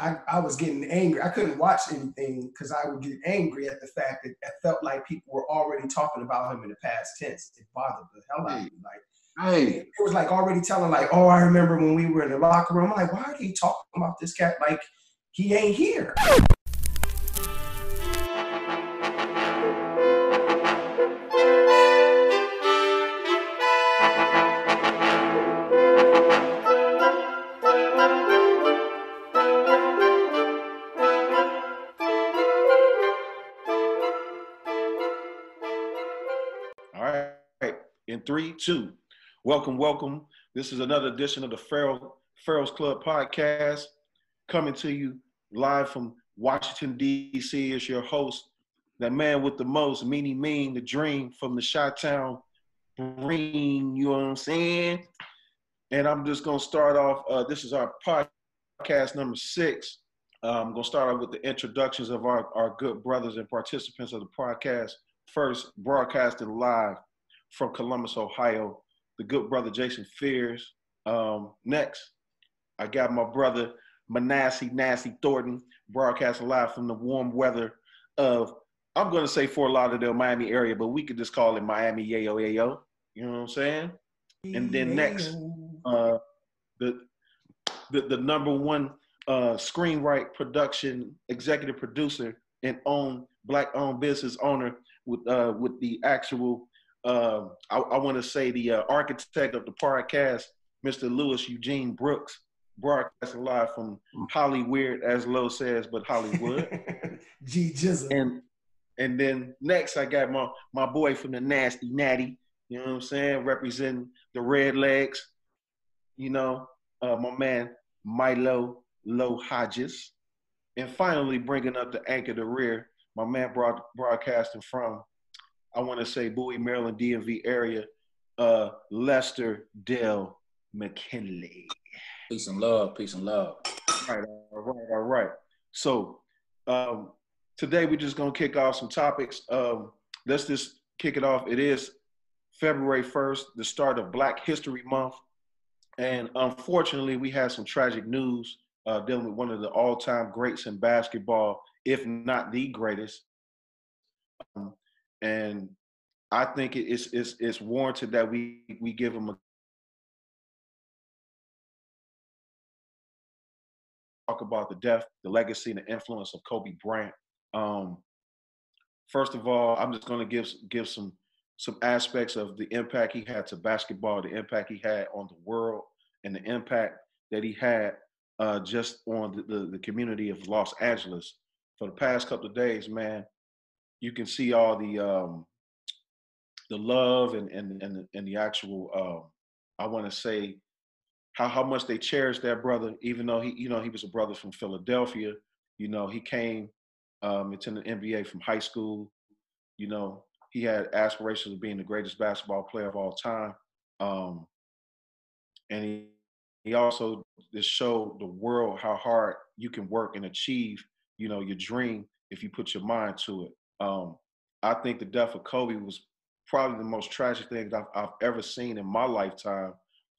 I, I was getting angry. I couldn't watch anything because I would get angry at the fact that I felt like people were already talking about him in the past tense. It bothered the hell out of me. Like, Hey, it was like already telling, like, oh, I remember when we were in the locker room. I'm like, why are they talking about this cat like he ain't here? Two. Welcome, welcome. This is another edition of the Pharaoh Pharaohs Club podcast, coming to you live from Washington D.C. Is your host, that man with the most, Meanie Mean, the Dream from the Chi-Town Green. You know what I'm saying? And I'm just gonna start off. Uh, this is our podcast number six. Uh, I'm gonna start off with the introductions of our, our good brothers and participants of the podcast. First, broadcasting live from Columbus, Ohio, the good brother Jason Fears. Um, next, I got my brother Manasseh Nasty Thornton, broadcasting live from the warm weather of, I'm going to say Fort Lauderdale, Miami area, but we could just call it Miami Yayo Yayo. You know what I'm saying? And then next, uh, the, the the number one uh, screenwrite production executive producer and own black owned business owner with uh, with the actual uh, I, I want to say the uh, architect of the podcast, Mr. Lewis Eugene Brooks, broadcasting live from Hollywood, as Lowe says, but Hollywood. G Jizzle. and and then next I got my my boy from the Nasty Natty, you know what I'm saying, representing the Red Legs, you know, uh, my man Mylo Low Hodges, and finally bringing up the anchor the rear, my man broad, broadcasting from, I want to say Bowie, Maryland, DMV area, uh, Lester Dale McKinnley. Peace and love. Peace and love. All right, all right, all right. So um, today we're just gonna kick off some topics. Um, let's just kick it off. It is February 1st, the start of Black History Month. And unfortunately, we had some tragic news uh, dealing with one of the all-time greats in basketball, if not the greatest. Um, and I think it's, it's, it's warranted that we, we give him a talk about the death, the legacy, and the influence of Kobe Bryant. Um, first of all, I'm just going to give give some some aspects of the impact he had to basketball, the impact he had on the world, and the impact that he had uh, just on the, the, the community of Los Angeles. For the past couple of days, man, you can see all the um, the love and and and, and the actual uh, I want to say how how much they cherished that brother, even though he you know he was a brother from Philadelphia. You know he came um, into the NBA from high school. You know he had aspirations of being the greatest basketball player of all time, um, and he he also just showed the world how hard you can work and achieve you know your dream if you put your mind to it. Um, I think the death of Kobe was probably the most tragic thing I've, I've ever seen in my lifetime.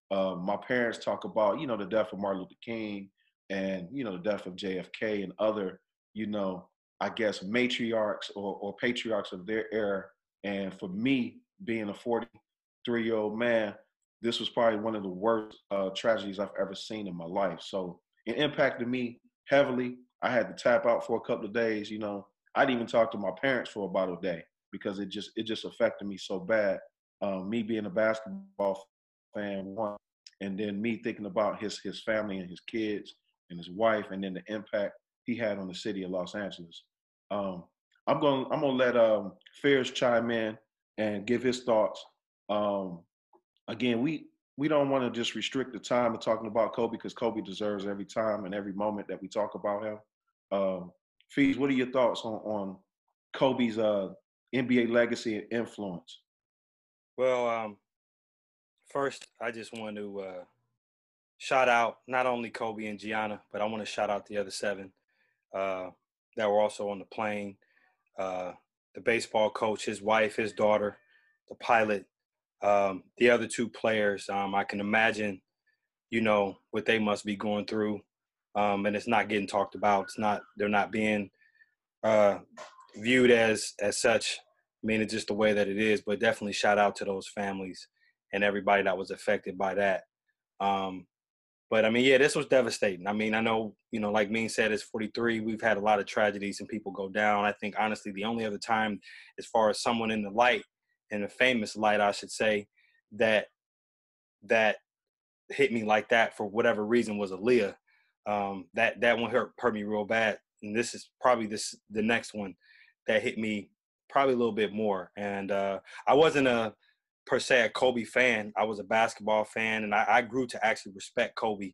Uh, my parents talk about, you know, the death of Martin Luther King and, you know, the death of JFK and other, you know, I guess matriarchs or, or patriarchs of their era. And for me, being a 43 year old man, this was probably one of the worst uh, tragedies I've ever seen in my life. So it impacted me heavily. I had to tap out for a couple of days. You know, I didn't even talk to my parents for about a day because it just it just affected me so bad. Um, me being a basketball fan, one, and then me thinking about his his family and his kids and his wife, and then the impact he had on the city of Los Angeles. Um, I'm going I'm gonna let um, chime in and give his thoughts. Um, again, we we don't want to just restrict the time of talking about Kobe because Kobe deserves every time and every moment that we talk about him. Um, Fees, what are your thoughts on on Kobe's uh, NBA legacy and influence? Well, um, first, I just want to uh, shout out not only Kobe and Gianna, but I want to shout out the other seven uh, that were also on the plane. Uh, the baseball coach, his wife, his daughter, the pilot, um, the other two players. Um, I can imagine, you know, what they must be going through. Um, and it's not getting talked about. It's not they're not being uh, viewed as as such. I mean, it's just the way that it is. But definitely shout out to those families and everybody that was affected by that. Um, but I mean, yeah, this was devastating. I mean, I know, you know, like Mean said, it's 43. We've had a lot of tragedies and people go down. I think honestly, the only other time, as far as someone in the light, in the famous light, I should say, that that hit me like that for whatever reason was Aaliyah. Um, that that one hurt hurt me real bad, and this is probably this the next one that hit me probably a little bit more. And uh, I wasn't a per se a Kobe fan. I was a basketball fan, and I, I grew to actually respect Kobe,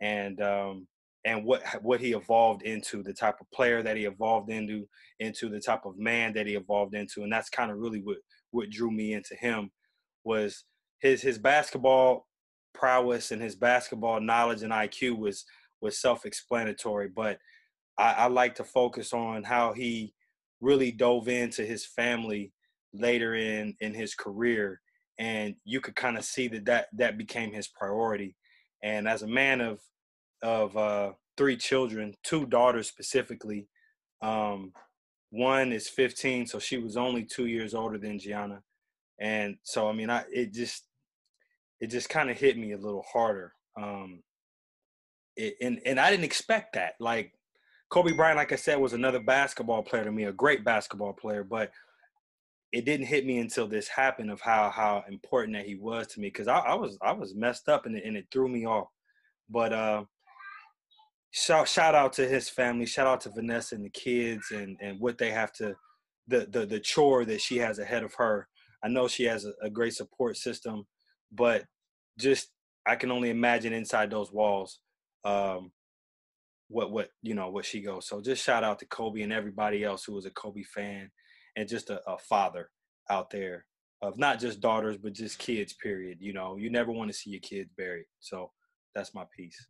and um, and what what he evolved into, the type of player that he evolved into, into the type of man that he evolved into, and that's kind of really what what drew me into him was his his basketball prowess and his basketball knowledge and IQ was was self-explanatory, but I, I like to focus on how he really dove into his family later in in his career and you could kind of see that, that that became his priority. And as a man of of uh, three children two daughters specifically um, one is 15 so she was only two years older than gianna. And so i mean i it just it just kind of hit me a little harder um, it, and and i didn't expect that like kobe bryant like i said was another basketball player to me a great basketball player but it didn't hit me until this happened of how how important that he was to me because I, I, was I was messed up and it, and it threw me off. But uh, shout shout out to his family, shout out to Vanessa and the kids and and what they have to the the the chore that she has ahead of her. I know she has a, a great support system, but just I can only imagine inside those walls um, what what you know what she goes. So just shout out to Kobe and everybody else who was a Kobe fan and just a, a father out there of not just daughters but just kids period you know? You never want to see your kids buried. So that's my piece.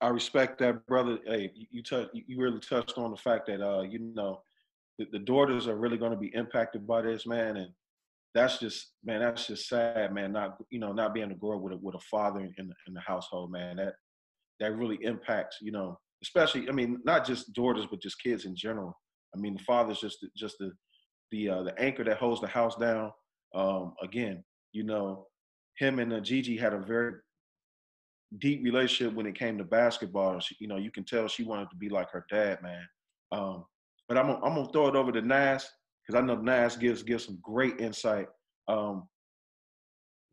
I respect that brother. Hey you touch you really touched on the fact that uh you know the, the daughters are really going to be impacted by this man and that's just man that's just sad man not you know not being a girl with a, with a father in, in the household man. That that really impacts you know especially i mean not just daughters but just kids in general I mean, the father's just just the the uh, the anchor that holds the house down. Um, again, you know, him and uh, Gigi had a very deep relationship when it came to basketball. She, you know, you can tell she wanted to be like her dad, man. Um, but I'm gonna, I'm gonna throw it over to Nas because I know Nas gives gives some great insight. Um,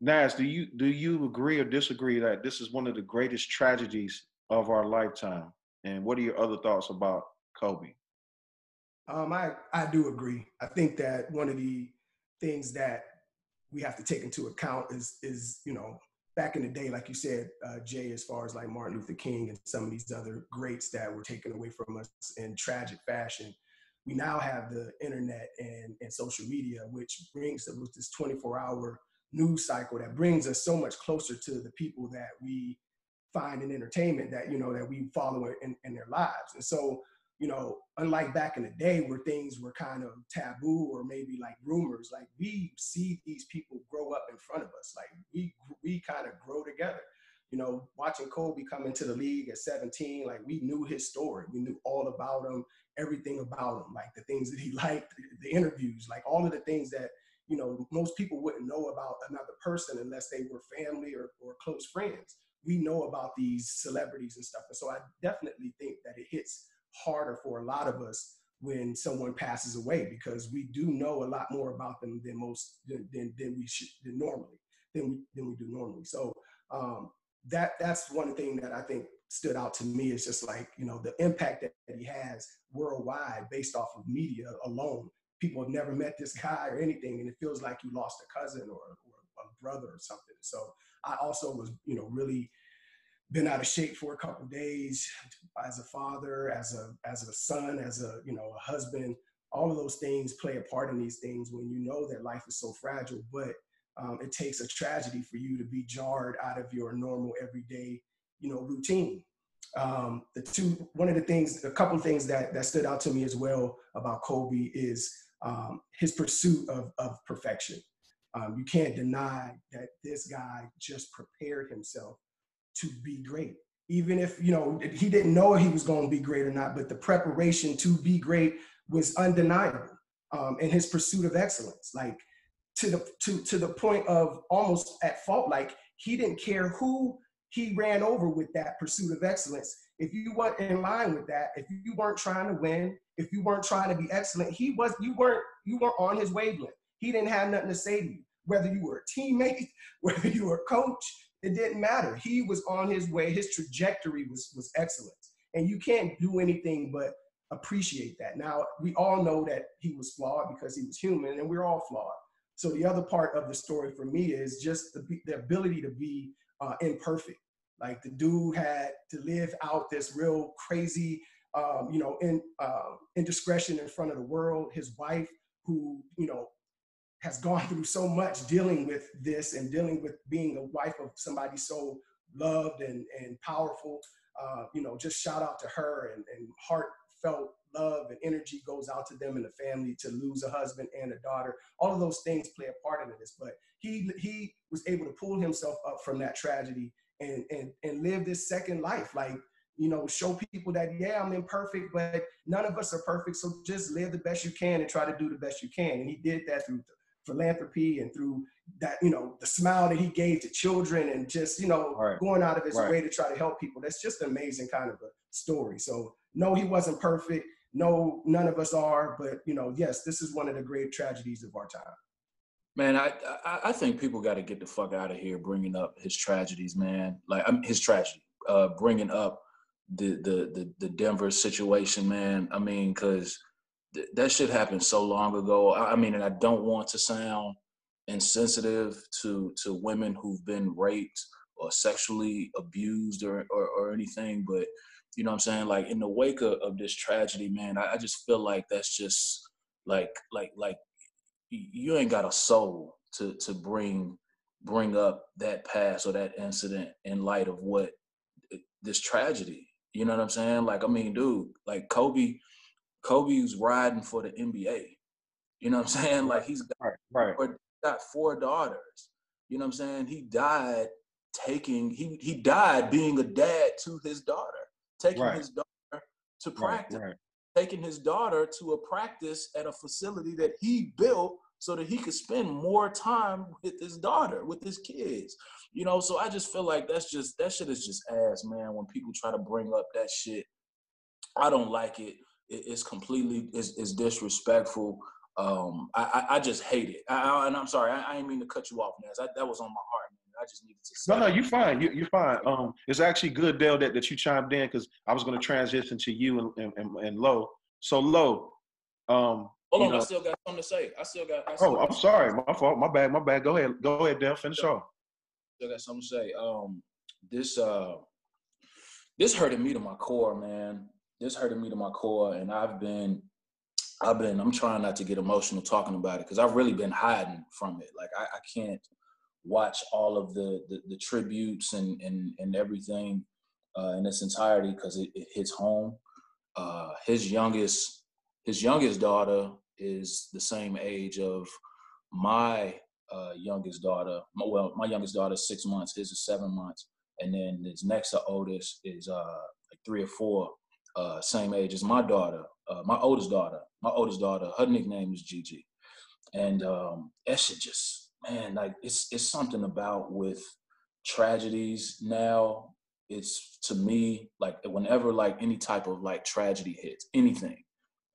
Nas, do you do you agree or disagree that this is one of the greatest tragedies of our lifetime? And what are your other thoughts about Kobe? Um, I, I do agree. I think that one of the things that we have to take into account is, is you know, back in the day, like you said, uh, Jay, as far as like Martin Luther King and some of these other greats that were taken away from us in tragic fashion, we now have the internet and, and social media, which brings us this 24 hour news cycle that brings us so much closer to the people that we find in entertainment that, you know, that we follow in, in their lives. And so you know, unlike back in the day where things were kind of taboo or maybe like rumors, like we see these people grow up in front of us. Like we we kind of grow together. You know, watching Kobe come into the league at 17, like we knew his story. We knew all about him, everything about him, like the things that he liked, the interviews, like all of the things that, you know, most people wouldn't know about another person unless they were family or, or close friends. We know about these celebrities and stuff. And so I definitely think that it hits harder for a lot of us when someone passes away because we do know a lot more about them than most than, than, than we should than normally than we than we do normally. So um, that that's one thing that I think stood out to me is just like you know the impact that, that he has worldwide based off of media alone. People have never met this guy or anything, and it feels like you lost a cousin or, or a brother or something. So I also was you know really been out of shape for a couple days as a father as a as a son as a you know a husband all of those things play a part in these things when you know that life is so fragile but um, it takes a tragedy for you to be jarred out of your normal everyday you know routine um, the two one of the things a couple things that that stood out to me as well about kobe is um, his pursuit of, of perfection um, you can't deny that this guy just prepared himself to be great. even if you know he didn't know he was going to be great or not, but the preparation to be great was undeniable, um, and his pursuit of excellence, like to the to to the point of almost at fault. Like he didn't care who he ran over with that pursuit of excellence. If you weren't in line with that, if you weren't trying to win, if you weren't trying to be excellent, he was you weren't you weren't on his wavelength. He didn't have nothing to say to you. Whether you were a teammate, whether you were a coach, it didn't matter. He was on his way. His trajectory was was excellent, and you can't do anything but appreciate that. Now we all know that he was flawed because he was human, and we're all flawed. So the other part of the story for me is just the, the ability to be uh, imperfect. Like the dude had to live out this real crazy, um, you know, in uh, indiscretion in front of the world. His wife, who you know has gone through so much dealing with this and dealing with being a wife of somebody so loved and, and powerful. Uh, you know, just shout out to her and, and heartfelt love and energy goes out to them and the family to lose a husband and a daughter. All of those things play a part in this, but he he was able to pull himself up from that tragedy and and and live this second life. Like you know, show people that yeah, I'm imperfect, but none of us are perfect. So just live the best you can and try to do the best you can. And he did that through philanthropy and through that, you know, the smile that he gave to children and just, you know, right. going out of his right. way to try to help people. That's just an amazing kind of a story. So no, he wasn't perfect. No, none of us are, but you know, yes, this is one of the great tragedies of our time. Man, I I, I think people got to get the fuck out of here bringing up his tragedies, man. Like I mean, his tragedy, uh, bringing up the the the, the Denver situation, man. I mean, because th- that shit happened so long ago. I, I mean, and I don't want to sound insensitive to to women who've been raped or sexually abused or, or, or anything, but you know what I'm saying? Like in the wake of, of this tragedy, man, I, I, just feel like that's just like like like you ain't got a soul to to bring bring up that past or that incident in light of what uh, this tragedy. You know what I'm saying? Like I mean, dude, like Kobe Kobe's riding for the NBA. You know what I'm saying? Like he's got, right, right. Four, got four daughters. You know what I'm saying? He died taking he he died being a dad to his daughter, taking right. his daughter to practice, taking his daughter to a practice at a facility that he built so that he could spend more time with his daughter, with his kids. You know, so I just feel like that's just that shit is just ass, man. When people try to bring up that shit, I don't like it it's completely it's, is disrespectful. Um, I, I, I just hate it. I, and I'm sorry, I, I didn't mean to cut you off, Naz. I, that was on my heart. I just needed to. Say no, no, you're fine. You, you're fine. Um, it's actually good, Dale, that, that you chimed in because I was going to transition to you and, and, and Lo. So Lo, um, hold on, know, I still got something to say. I still got. I still oh, got I'm sorry, my fault, my bad, my bad. Go ahead, go ahead, Dale. Finish off. Still got something to say. Um, this uh, this hurted me to my core, man this hurted me to my core, and I've been, I've been, I'm trying not to get emotional talking about it because I've really been hiding from it. Like I, I can't watch all of the the, the tributes and and and everything uh, in its entirety because it, it, hits home. Uh, his youngest, his youngest daughter is the same age of my uh, youngest daughter. Well, my youngest daughter is six months. His is seven months, and then his next to oldest is uh, like three or four uh, same age as my daughter, uh, my oldest daughter. My oldest daughter, her nickname is Gigi, and um, that shit just man, like it's it's something about with tragedies now. It's to me like whenever like any type of like tragedy hits, anything,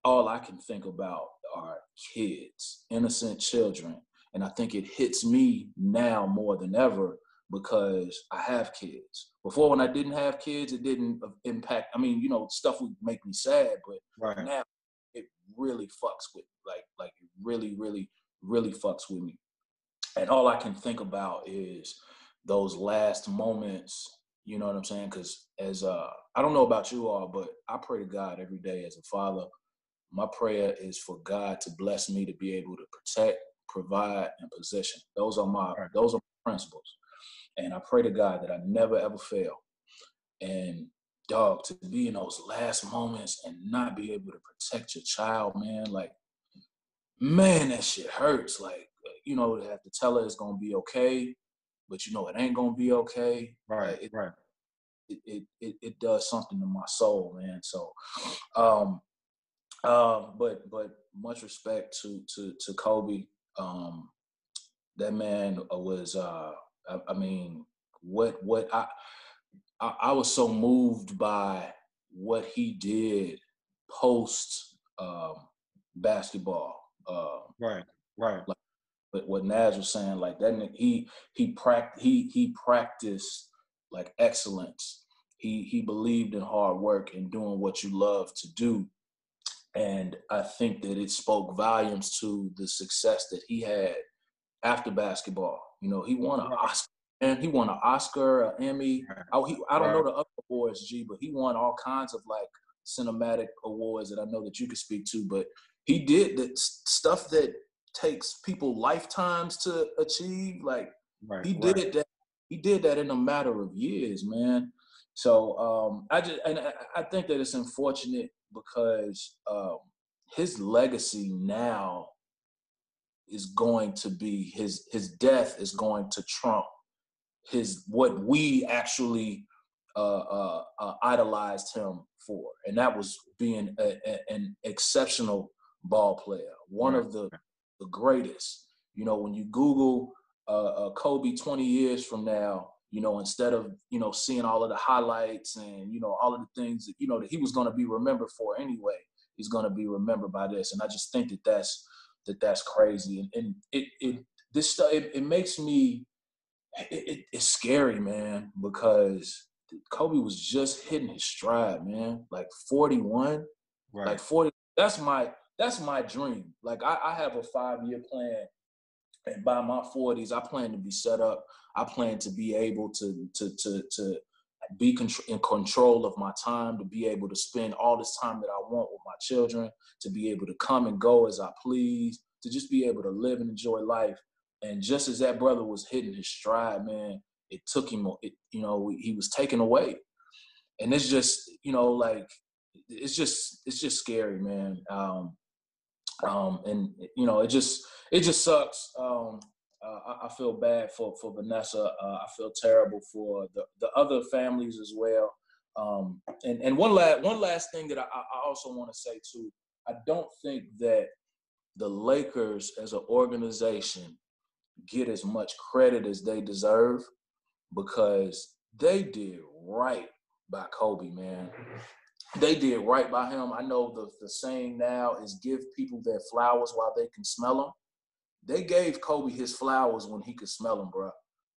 all I can think about are kids, innocent children, and I think it hits me now more than ever because I have kids. Before, when I didn't have kids, it didn't impact. I mean, you know, stuff would make me sad, but right. now it really fucks with like like it really, really, really fucks with me. And all I can think about is those last moments. You know what I'm saying? Because as uh, I don't know about you all, but I pray to God every day as a father. My prayer is for God to bless me to be able to protect, provide, and position. Those are my right. those are my principles. And I pray to God that I never ever fail. And dog, to be in those last moments and not be able to protect your child, man, like, man, that shit hurts. Like, you know, to have to tell her it's gonna be okay, but you know it ain't gonna be okay. Right, it, right. it, it, it, it does something to my soul, man. So, um, um, but but much respect to to to Kobe. Um, that man was, uh, I, I mean, what what I, I I was so moved by what he did post um, basketball. Uh, right, right. Like, but what Naz was saying, like that, he he pract he he practiced like excellence. He he believed in hard work and doing what you love to do, and I think that it spoke volumes to the success that he had after basketball. You know, he won an Oscar, and he won an Oscar, an Emmy. I, he, I don't know the other awards, G, but he won all kinds of like cinematic awards that I know that you could speak to. But he did the stuff that takes people lifetimes to achieve. Like right, he did right. that. He did that in a matter of years, man. So um, I just and I think that it's unfortunate because um, his legacy now is going to be his his death is going to trump his what we actually uh, uh, uh, idolized him for, and that was being a, a, an exceptional ball player, one of the the greatest. You know, when you Google uh, uh, Kobe 20 years from now, you know, instead of you know seeing all of the highlights and you know all of the things that you know that he was going to be remembered for anyway, he's going to be remembered by this. And I just think that that's that that's crazy, and, and it it this stuff it, it makes me it, it, it's scary, man, because Kobe was just hitting his stride, man. Like 41, right. like 40. That's my that's my dream. Like I, I have a five year plan, and by my 40s, I plan to be set up. I plan to be able to to to to be in control of my time, to be able to spend all this time that I want with my children, to be able to come and go as I please, to just be able to live and enjoy life. And just as that brother was hitting his stride, man, it took him, it, you know, he was taken away. And it's just, you know, like, it's just, it's just scary, man. Um, um, and you know, it just, it just sucks. Um, uh, I, feel bad for for Vanessa. Uh, I feel terrible for the the other families as well. Um, and and one last one last thing that I, I also want to say too. I don't think that the Lakers as an organization get as much credit as they deserve because they did right by Kobe, man. They did right by him. I know the, the saying now is give people their flowers while they can smell them. They gave Kobe his flowers when he could smell them, bro.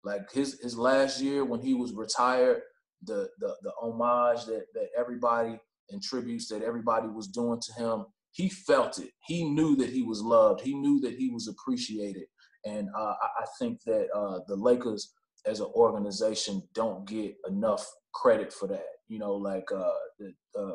Like his his last year when he was retired, the the the homage that that everybody and tributes that everybody was doing to him, he felt it. He knew that he was loved. He knew that he was appreciated. And uh, I think that uh, the Lakers as an organization don't get enough credit for that. You know, like uh, the uh,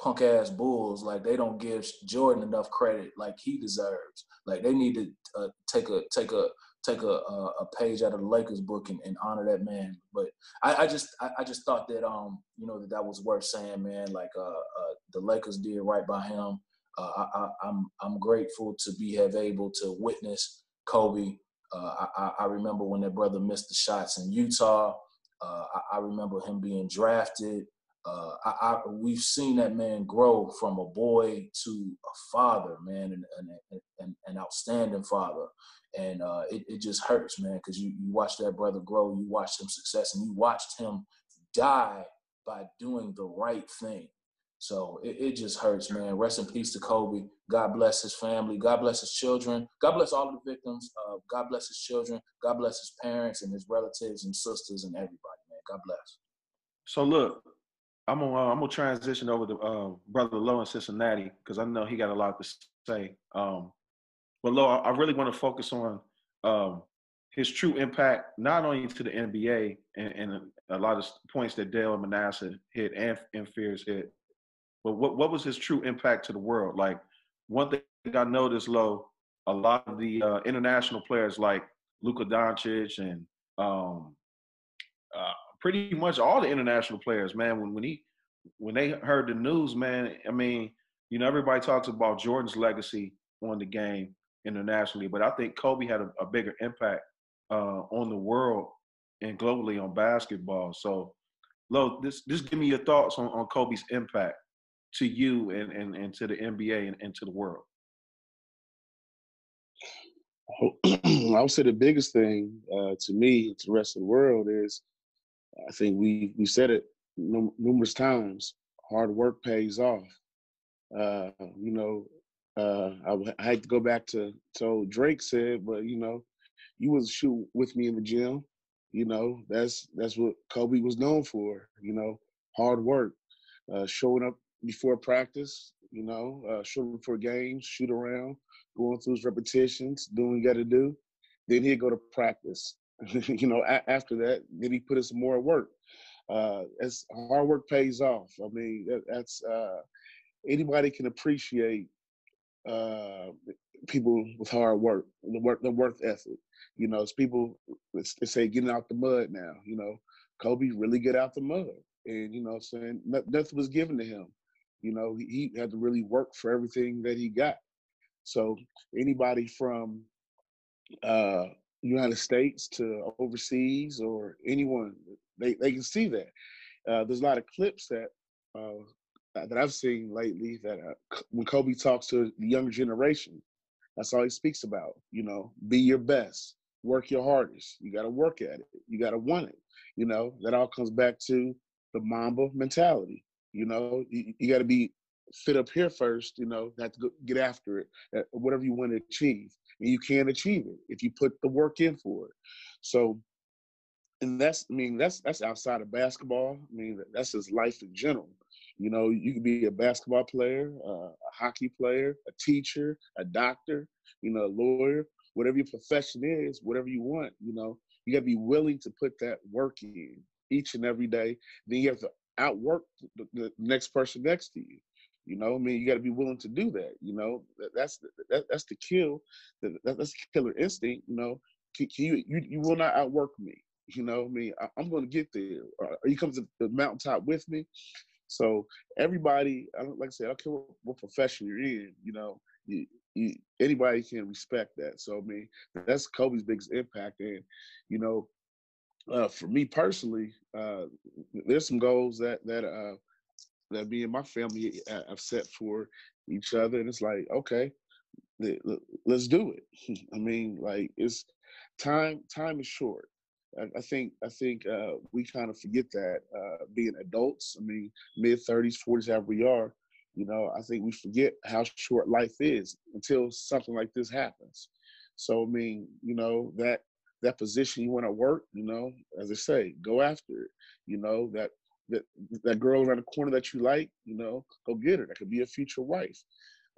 punk ass Bulls, like they don't give Jordan enough credit like he deserves. Like they need to uh, take a take a take a, a page out of the Lakers book and, and honor that man. But I, I just I, I, just thought that um you know that that was worth saying, man. Like uh, uh the Lakers did right by him. Uh, I, I'm I'm grateful to be have able to witness Kobe. Uh, I, I remember when that brother missed the shots in Utah. Uh, I, I, remember him being drafted. Uh, I, we've seen that man grow from a boy to a father, man, and an, an, outstanding father. And uh, it, it just hurts, man, because you, you watch that brother grow, you watched him success, and you watched him die by doing the right thing. So it, it, just hurts, man. Rest in peace to Kobe. God bless his family. God bless his children. God bless all the victims. Uh, God bless his children. God bless his parents and his relatives and sisters and everybody, man. God bless. So look, I'm gonna uh, I'm gonna transition over to uh, brother Low in Cincinnati because I know he got a lot to say. Um, but Low, I really want to focus on um, his true impact, not only to the NBA and, and a lot of points that Dale and Manasseh hit and, and Fears hit, but what, what was his true impact to the world? Like one thing I noticed, Low, a lot of the uh, international players like Luka Doncic and um, uh, pretty much all the international players, man, when when he when they heard the news, man, I mean, you know, everybody talks about Jordan's legacy on the game internationally, but I think Kobe had a, a bigger impact uh, on the world and globally on basketball. So Lo, this just give me your thoughts on, on Kobe's impact to you and, and, and to the NBA and, and to the world. I would say the biggest thing uh, to me, to the rest of the world, is I think we we said it numerous times. Hard work pays off. Uh, you know, uh, I, I had to go back to to Drake said, but you know, you was shoot with me in the gym. You know, that's that's what Kobe was known for. You know, hard work, uh, showing up before practice. You know, uh, showing up for games, shoot around, going through his repetitions, doing what you got to do. Then he'd go to practice. you know, a- after that, then he put in some more work. Uh, as hard work pays off. I mean, that, that's uh, anybody can appreciate uh, people with hard work, the work, the work ethic. You know, it's people they say getting out the mud now. You know, Kobe really get out the mud, and you know, saying nothing was given to him. You know, he, he had to really work for everything that he got. So anybody from uh, United States to overseas or anyone, they, they can see that. Uh, there's a lot of clips that uh, that I've seen lately that uh, when Kobe talks to the younger generation, that's all he speaks about. You know, be your best, work your hardest. You got to work at it. You got to want it. You know, that all comes back to the Mamba mentality. You know, you, you got to be fit up here first. You know, have to go, get after it, uh, whatever you want to achieve, and you can achieve it if you put the work in for it. So, and that's, I mean, that's that's outside of basketball. I mean, that's just life in general. You know, you could be a basketball player, uh, a hockey player, a teacher, a doctor, you know, a lawyer, whatever your profession is, whatever you want, you know, you got to be willing to put that work in each and every day. Then you have to outwork the, the next person next to you. You know, I mean, you got to be willing to do that. You know, that, that's that, that's the kill. That, that's the killer instinct. You know, can, can you, you you will not outwork me. You know, I mean, I, am going to get there. Or you come to the mountaintop with me. So everybody, like I said, I don't care what, what profession you're in. You know, you, you, anybody can respect that. So I mean, that's Kobe's biggest impact. And you know, uh, for me personally, uh, there's some goals that that uh, that me and my family have set for each other, and it's like, okay, let's do it. I mean, like it's time. Time is short. I, think I think uh, we kind of forget that uh, being adults. I mean, mid thirties, forties, however we are. You know, I think we forget how short life is until something like this happens. So I mean, you know that that position you want to work. You know, as I say, go after it. You know that that that girl around the corner that you like. You know, go get her. That could be a future wife.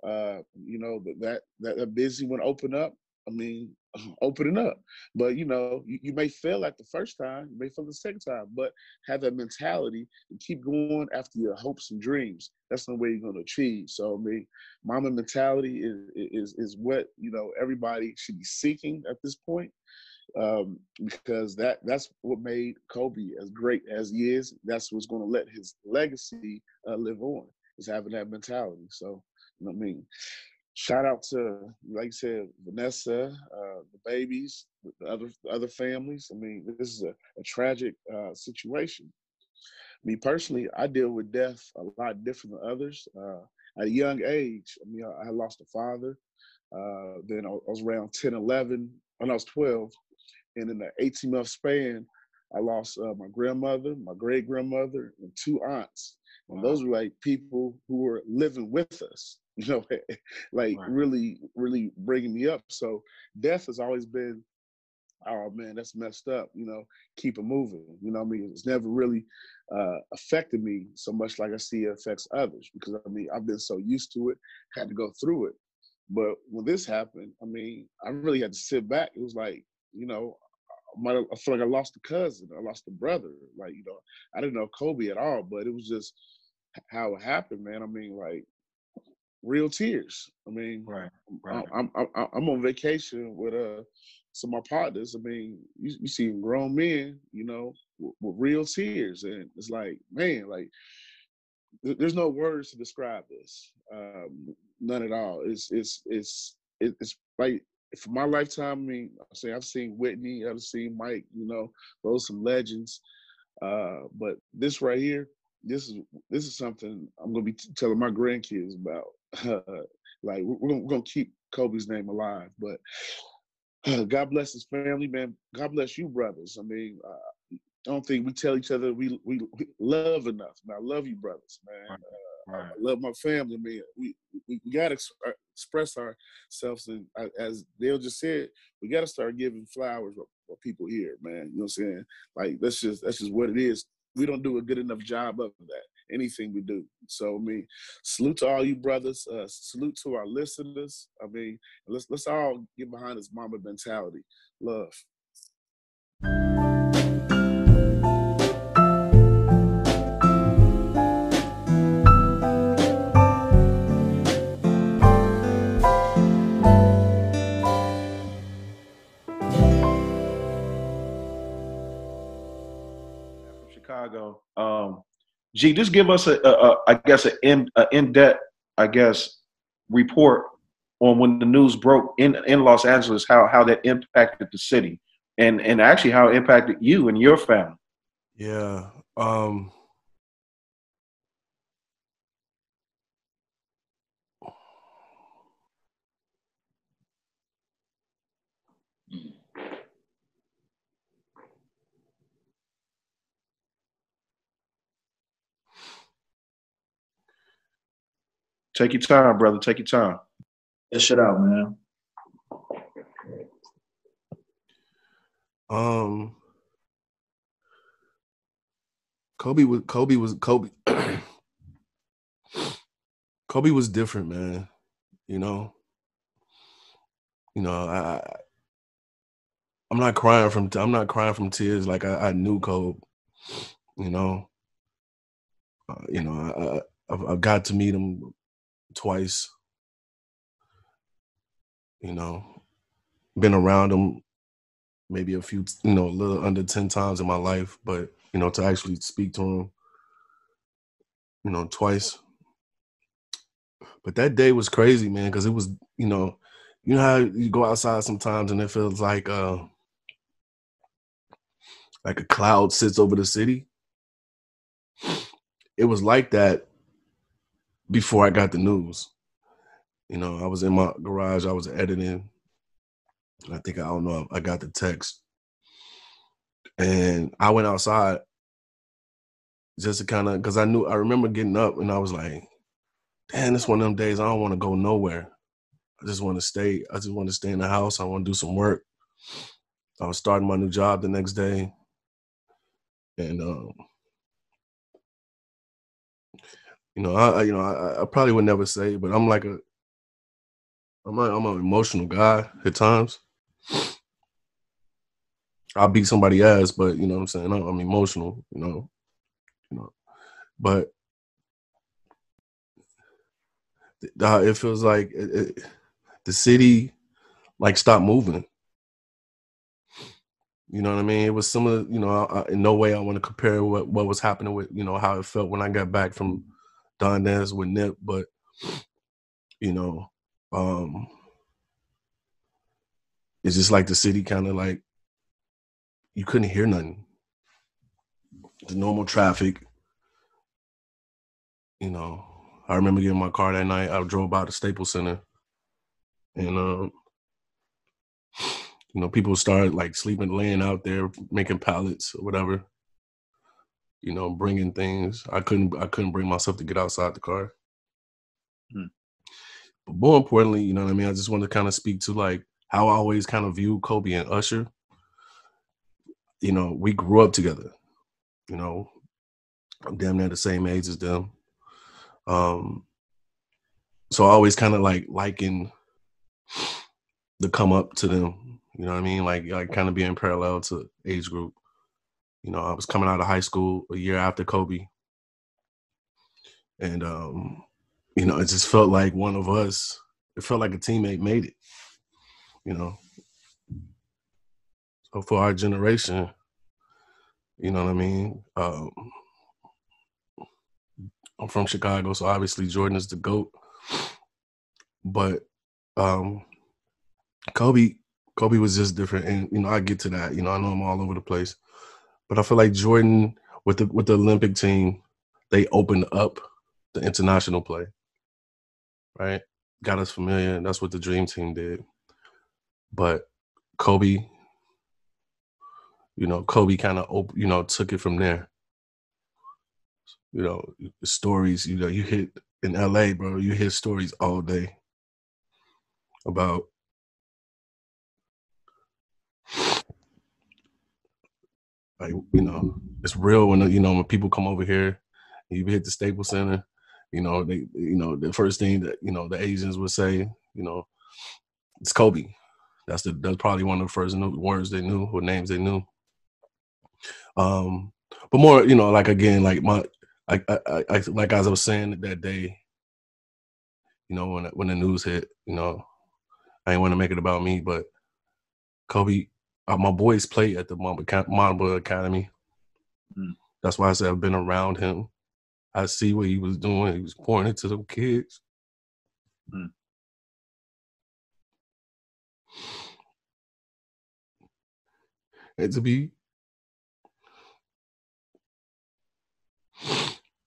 Uh, you know that that that busy one open up. I mean, opening up. But you know, you, you, may fail at the first time, you may fail the second time, but have that mentality and keep going after your hopes and dreams. That's the way you're going to achieve. So, I mean, Mamba mentality is is is what you know everybody should be seeking at this point, um, because that that's what made Kobe as great as he is. That's what's going to let his legacy uh, live on. Is having that mentality. So, you know what I mean shout out to, like I said, Vanessa, uh, the babies, the other the other families. I mean, this is a, a tragic uh, situation. Me personally, I deal with death a lot different than others. Uh, at a young age, I mean, I, I lost a father. Uh, then I was around 10, 11, when I was 12. And in the 18 month span, I lost uh, my grandmother, my great grandmother, and two aunts. And those were like people who were living with us you know, like right. really, really bringing me up. So death has always been, oh man, that's messed up. You know, keep it moving. You know, I mean, it's never really uh, affected me so much like I see it affects others because I mean, I've been so used to it, had to go through it. But when this happened, I mean, I really had to sit back. It was like, you know, I feel like I lost a cousin, I lost a brother. Like, you know, I didn't know Kobe at all, but it was just how it happened, man. I mean, like real tears. I mean, right, right. I'm, I'm I'm on vacation with uh some of my partners. I mean, you, you see grown men, you know, with, with, real tears, and it's like, man, like th- there's no words to describe this. Um, none at all. It's it's it's it's like for my lifetime. I mean, I say I've seen Whitney, I've seen Mike. You know, those some legends. Uh, but this right here, this is this is something I'm gonna be t- telling my grandkids about. like we're, we're, gonna, keep Kobe's name alive, but uh, God bless his family, man. God bless you, brothers. I mean, uh, I don't think we tell each other we, we, we love enough. Man, I love you, brothers, man. Uh, right. I love my family, man. We we, we gotta ex- uh, express ourselves, and uh, as Dale just said, we gotta start giving flowers for people here, man. You know what I'm saying? Like that's just that's just what it is. We don't do a good enough job of that. Anything we do. So I mean, salute to all you brothers. Uh, salute to our listeners. I mean, let's let's all get behind this Mamba mentality. Love. Chicago. Um, G, just give us a, a, a I guess, an in, a in-depth, I guess, report on when the news broke in in Los Angeles, how how that impacted the city, and and actually how it impacted you and your family. Yeah. Um, Take your time, brother. Take your time. Get shit out, man. Um, Kobe was Kobe was Kobe. Kobe was different, man. You know. You know, I I'm not crying from I'm not crying from tears like I, I knew Kobe. You know. Uh, you know, I, I I got to meet him twice. You know, been around him maybe a few, you know, a little under 10 times in my life, but, you know, to actually speak to him, you know, twice. But that day was crazy, man, because it was, you know, you know how you go outside sometimes and it feels like uh like a cloud sits over the city. It was like that before I got the news. You know, I was in my garage, I was editing. I think I don't know, I got the text. And I went outside just to kind of because I knew I remember getting up and I was like, damn, it's one of them days I don't want to go nowhere. I just want to stay. I just want to stay in the house. I want to do some work. I was starting my new job the next day. And um, you know, I, you know, I, I, probably would never say, but I'm like a, I'm a, I'm an emotional guy at times. I'll beat somebody ass, but you know what I'm saying. I'm, I'm emotional, you know, you know, but uh, it feels like it, it, the city like stopped moving. You know what I mean? It was similar. you know, I, in no way I want to compare what what was happening with you know how it felt when I got back from Don Dance with Nip, but you know, um it's just like the city kind of like you couldn't hear nothing. The normal traffic, you know. I remember getting my car that night. I drove by the Staples Center, and um, you know, people started like sleeping, laying out there, making pallets or whatever you know, bringing things. I couldn't I couldn't bring myself to get outside the car. Hmm. But more importantly, you know what I mean. I just want to kind of speak to like how I always kind of view Kobe and Usher. You know, we grew up together. You know, I'm damn near the same age as them. Um, so I always kind of like liking the come up to them. You know what I mean? Like like kind of being parallel to age group. You know, I was coming out of high school a year after Kobe. And um, you know, it just felt like one of us, it felt like a teammate made it, you know. So for our generation, you know what I mean? Um, I'm from Chicago, so obviously Jordan is the GOAT. But um Kobe Kobe was just different. And you know, I get to that. You know, I know I'm all over the place. But I feel like Jordan with the with the Olympic team, they opened up the international play. Right? Got us familiar, that's what the dream team did. But Kobe, you know, Kobe kind of op- you know, took it from there. You know, stories, you know, you hit in LA, bro, you hear stories all day about like you know it's real when you know when people come over here you hit the Staples Center you know they you know the first thing that you know the Asians would say you know it's Kobe. That's the that's probably one of the first words they knew or names they knew. Um but more you know like again like my I, I, I like as I was saying that day you know when when the news hit you know I didn't want to make it about me but Kobe uh, my boys play at the Mamba Academy. Mm. That's why I said I've been around him. I see what he was doing. He was pointing to them kids. Mm. And to be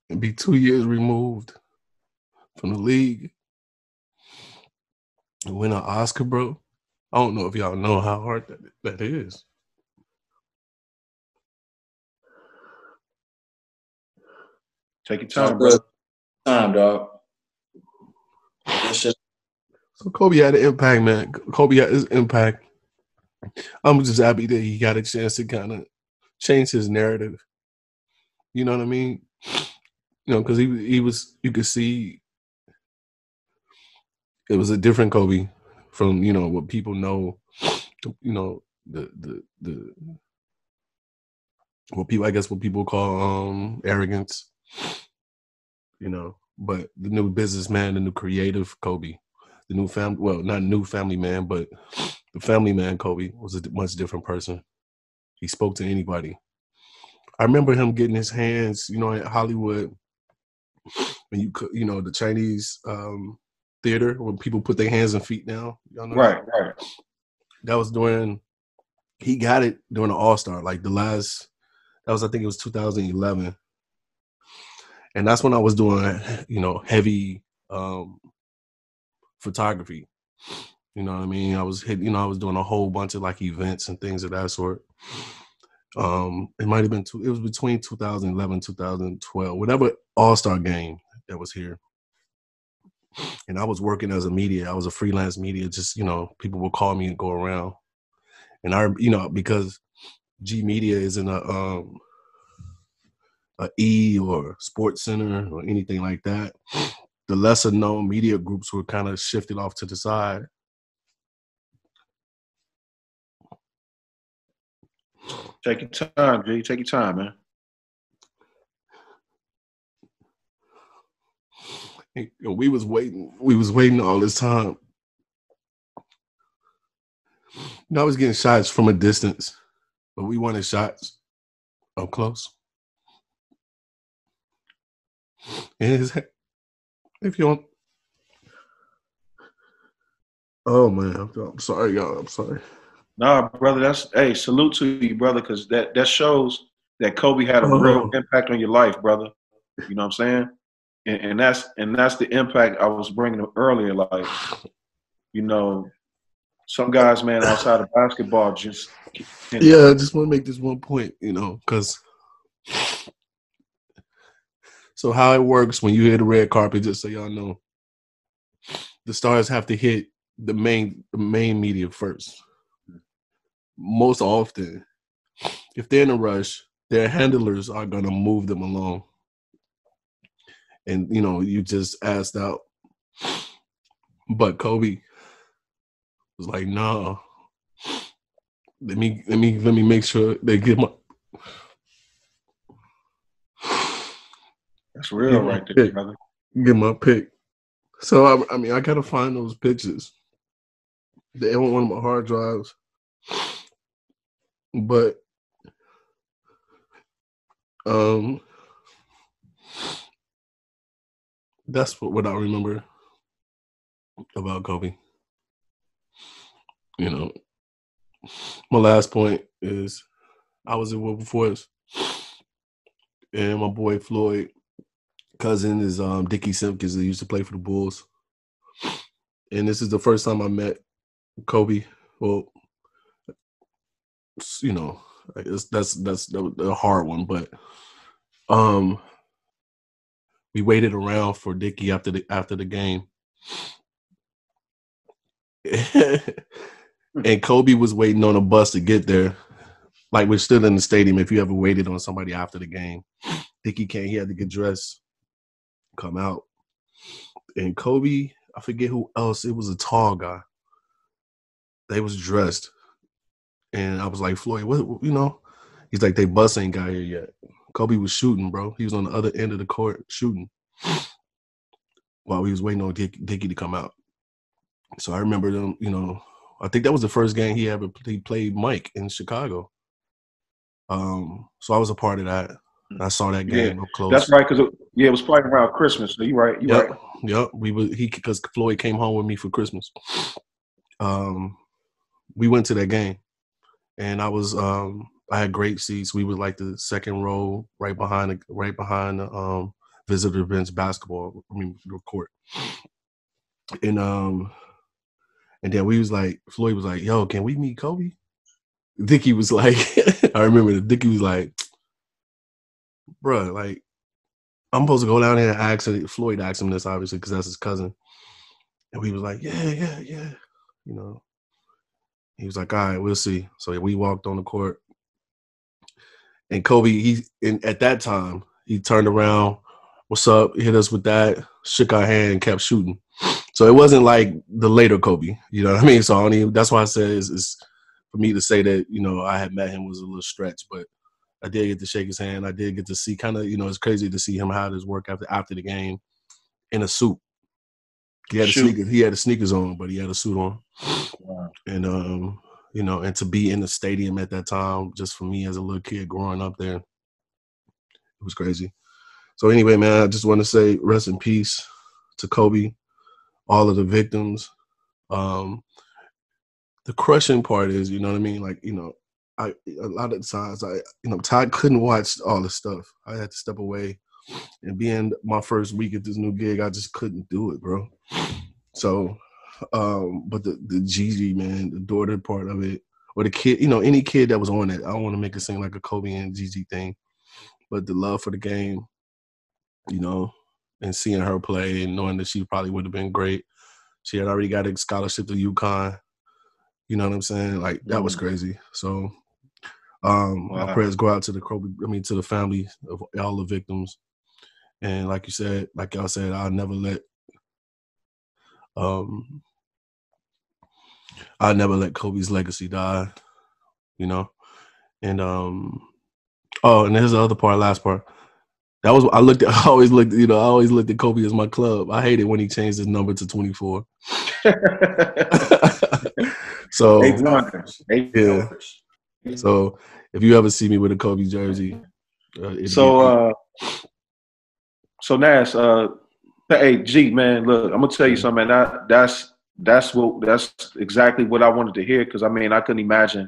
and be two years removed from the league and win an Oscar, bro. I don't know if y'all know how hard that, that is. Take your time, bro. Time, dog. So Kobe had an impact, man. Kobe had his impact. I'm just happy that he got a chance to kind of change his narrative. You know what I mean? You know, because he he was you could see it was a different Kobe from you know what people know you know the the the what people I guess what people call um arrogance you know but the new businessman the new creative Kobe the new family well not new family man but the family man Kobe was a much different person. He spoke to anybody. I remember him getting his hands you know at Hollywood when you you know the Chinese um theater when people put their hands and feet down. Y'all know right, that? right. That was during he got it during the All Star, like the last. That was I think it was 2011, and that's when I was doing you know heavy um photography. You know what I mean? I was hit, you know, I was doing a whole bunch of like events and things of that sort. Um, it might have been two, it was between 2011, 2012, whatever All Star game that was here and I was working as a media. I was a freelance media. Just you know, people would call me and go around, and I, you know, because G Media isn't a um a E or Sports Center or anything like that. The lesser known media groups were kind of shifted off to the side. Take your time, G. Take your time, man. We was waiting. We was waiting all this time. You know, I was getting shots from a distance, but we wanted shots up close. And if you want, oh man, I'm, I'm sorry, y'all. I'm sorry. Nah, brother, that's hey, salute to you, brother, because that that shows that Kobe had a oh. real impact on your life, brother. You know what I'm saying? And, and that's and that's the impact I was bringing earlier. Like, you know, some guys, man, outside of basketball, just yeah. I just want to make this one point, you know, because so how it works when you hit the red carpet, just so y'all know, the stars have to hit the main the main media first. Most often, if they're in a rush, their handlers are gonna move them along and you know you just asked out. But Kobe was like, "No, let me let me let me make sure they get my." That's real, right there, pick, brother. Get my pick. So I, I mean, I gotta find those pictures. They on one of my hard drives, but um, that's what, what I remember about Kobe. You know, my last point is I was in Wilberforce and my boy Floyd cousin is um Dickey Simpkins. He used to play for the Bulls, and this is the first time I met Kobe. Well, you know, that's that's that's the hard one, but um, we waited around for Dickey after the after the game. and Kobe was waiting on a bus to get there. Like we're still in the stadium. If you ever waited on somebody after the game, Dickey came. He had to get dressed, come out, and Kobe. I forget who else. It was a tall guy. They was dressed, and I was like, Floyd, what? You know? He's like, they bus ain't got here yet. Kobe was shooting, bro. He was on the other end of the court shooting while we was waiting on Dick, Dickey to come out. So I remember them, you know, I think that was the first game he ever he played Mike in Chicago. Um, so I was a part of that. I saw that game yeah, up close. That's right, because yeah, it was probably around Christmas. So you right, you yep, right. Yep. We were he because Floyd came home with me for Christmas. Um, we went to that game, and I was um I had great seats. We were like the second row, right behind the right behind the um visitor bench basketball. I mean court, and um and then we was like, Floyd was like, "Yo, can we meet Kobe?" Dickey was like, I remember that Dickey was like, "Bruh, like, I'm supposed to go down there and ask him." Floyd asked him this obviously because that's his cousin, and we was like, "Yeah, yeah, yeah," you know. He was like, "All right, we'll see." So we walked on the court, and Kobe, he at that time he turned around, "What's up?" Hit us with that, shook our hand, and kept shooting. So it wasn't like the later Kobe, you know what I mean? So I don't even, that's why I said it's, for me to say that, you know, I had met him was a little stretch, but I did get to shake his hand. I did get to see kind of, you know, it's crazy to see him how his work after after the game in a suit. He had a sneakers, he had the sneakers on, but he had a suit on. Wow. And um, you know, and to be in the stadium at that time, just for me as a little kid growing up there, it was crazy. So anyway, man, I just want to say rest in peace to Kobe all of the victims. Um, the crushing part is, you know what I mean? Like, you know, I a lot of times I, you know, Todd couldn't watch all the stuff. I had to step away. And being my first week at this new gig, I just couldn't do it, bro. So, um, but the the Gigi man, the daughter part of it, or the kid, you know, any kid that was on it, I don't want to make it seem like a Kobe and Gigi thing, but the love for the game, you know, and seeing her play and knowing that she probably would have been great. She had already got a scholarship to UConn. You know what I'm saying? Like that was mm. crazy. So um wow. my prayers go out to the Kobe, I mean to the family of all the victims. And like you said, like y'all said, I'll never let um I'll never let Kobe's legacy die, you know. And um oh, and here's the other part, last part. That was I looked at. I always looked. You know, I always looked at Kobe as my club. I hated when he changed his number to twenty four. so yeah. So if you ever see me with a Kobe jersey, uh, so uh, so Nas, uh, hey G man, look, I'm gonna tell you something, man. That that's that's what that's exactly what I wanted to hear because I mean I couldn't imagine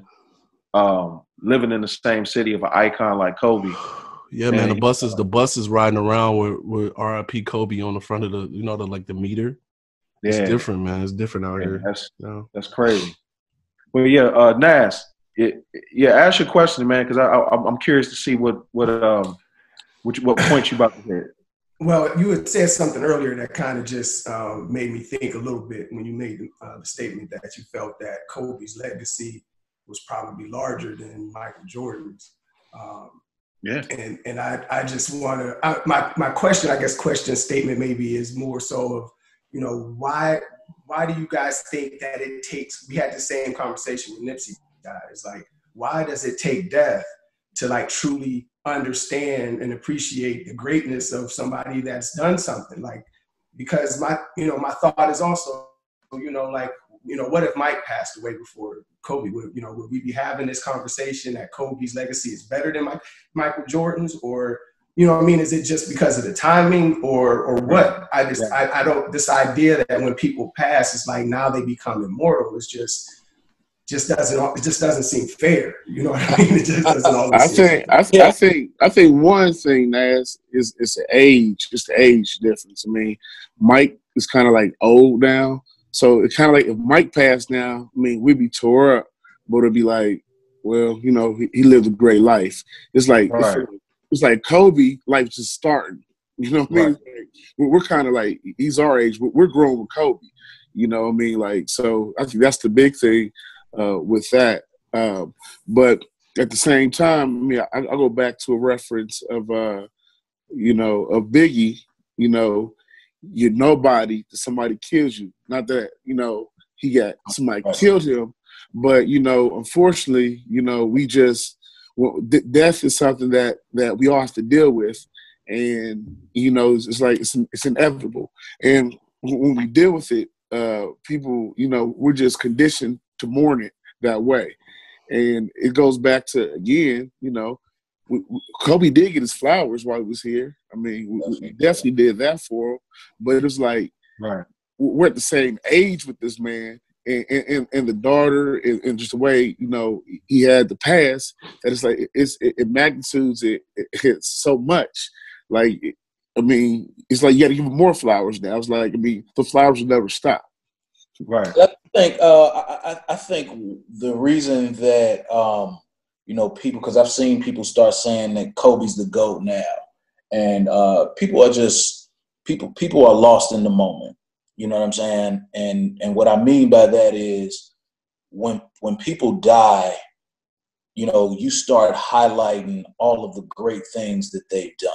um, living in the same city of an icon like Kobe. Yeah, man. The buses, the buses riding around with with RIP Kobe on the front of the, you know, the like the meter. Yeah. It's different, man. It's different out yeah, here. That's that's crazy. Well, yeah, uh, Nas, it, yeah, ask your question, man, because I, I am curious to see what what um which what point you about to hit. Well, you had said something earlier that kind of just um, made me think a little bit when you made uh, the statement that you felt that Kobe's legacy was probably larger than Michael Jordan's. Um, yeah. And and I I just want to my my question I guess question statement maybe is more so of you know why why do you guys think that it takes we had the same conversation with Nipsey guys like why does it take death to like truly understand and appreciate the greatness of somebody that's done something like because my you know my thought is also you know like you know what if Mike passed away before Kobe? Would you know would we be having this conversation that Kobe's legacy is better than Mike, Michael Jordan's, or you know I mean? Is it just because of the timing, or or what? I just I, I don't this idea that when people pass, it's like now they become immortal. It's just just doesn't it just doesn't seem fair. You know what I mean? It just doesn't always. I think I, I think I think one thing Nas is is the age, just the age difference. I mean, Mike is kind of like old now, so it's kind of like if Mike passed now, I mean, we'd be tore up, but it'd be like, well, you know, he, he lived a great life. It's like right. it's, it's, like Kobe, life just starting. You know what I mean? Right. Like, we're kind of like he's our age, but we're growing with Kobe. You know what I mean? Like, so I think that's the big thing uh, with that. Um, but at the same time, I mean, I, I go back to a reference of, uh, you know, of Biggie. You know, you're nobody somebody kills you. Not that you know he got somebody killed him, but you know, unfortunately, you know, we just well, death is something that that we all have to deal with, and you know, it's, it's like it's, it's inevitable. And when we deal with it, uh, people, you know, we're just conditioned to mourn it that way. And it goes back to again, you know, we, we, Kobe did get his flowers while he was here. I mean, we, we definitely did that for him. But it was like, right, we're at the same age with this man, and and, and the daughter, and, and, just the way you know he had the past. That it's like it's it, it magnitudes it, it, it's so much. Like, I mean, it's like you got to give him more flowers now. It's like I mean, the flowers will never stop. Right. I think uh, I, I think the reason that um, you know people because I've seen people start saying that Kobe's the goat now, and uh, people are just people people are lost in the moment. You know what I'm saying? And and what I mean by that is when when people die, you know, you start highlighting all of the great things that they've done.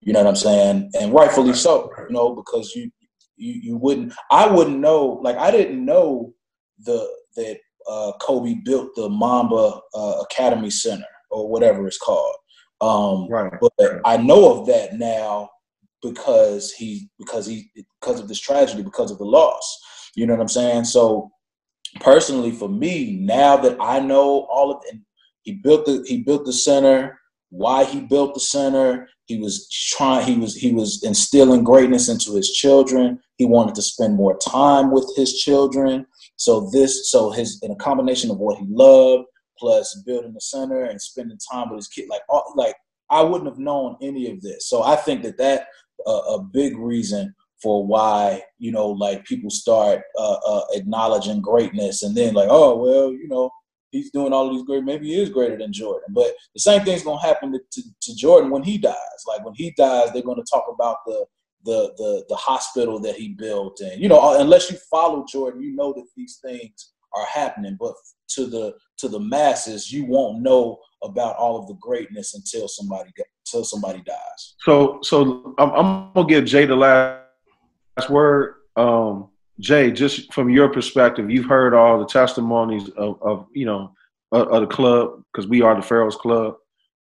You know what I'm saying? And rightfully so, you know, because you you you wouldn't I wouldn't know like I didn't know the that uh, Kobe built the Mamba uh, Academy Center or whatever it's called. Um, right. But I know of that now because he because he because of this tragedy because of the loss. You know what I'm saying? So personally, for me, now that I know all of it, he built the he built the center. Why he built the center? He was trying. He was he was instilling greatness into his children. He wanted to spend more time with his children. So this, so his in a combination of what he loved plus building the center and spending time with his kid, like all, like I wouldn't have known any of this. So I think that that uh, a big reason for why you know like people start uh, uh, acknowledging greatness and then like oh well you know he's doing all of these great maybe he is greater than jordan but the same thing's to happen to, to jordan when he dies. Like when he dies they're to talk about the the the the hospital that he built. And you know unless you follow jordan you know that these things are happening. But to the to the masses you won't know about all of the greatness until somebody until somebody dies. So so i'm, I'm gonna give jay the last word. Um jay just from your perspective you've heard all the testimonies of, of you know of, of the club because we are the pharaohs club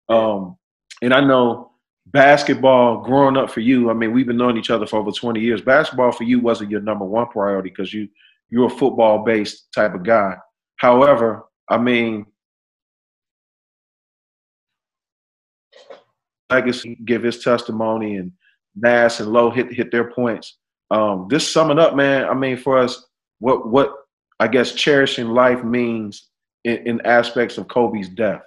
um and i know basketball growing up for you, I mean, we've been knowing each other for over 20 years. Basketball for you wasn't your number one priority because you you're a football based type of guy. However, I mean, I legacy give his testimony and Nas and Low hit hit their points. Um, this summing up, man. I mean, for us, what what I guess cherishing life means in, in aspects of Kobe's death.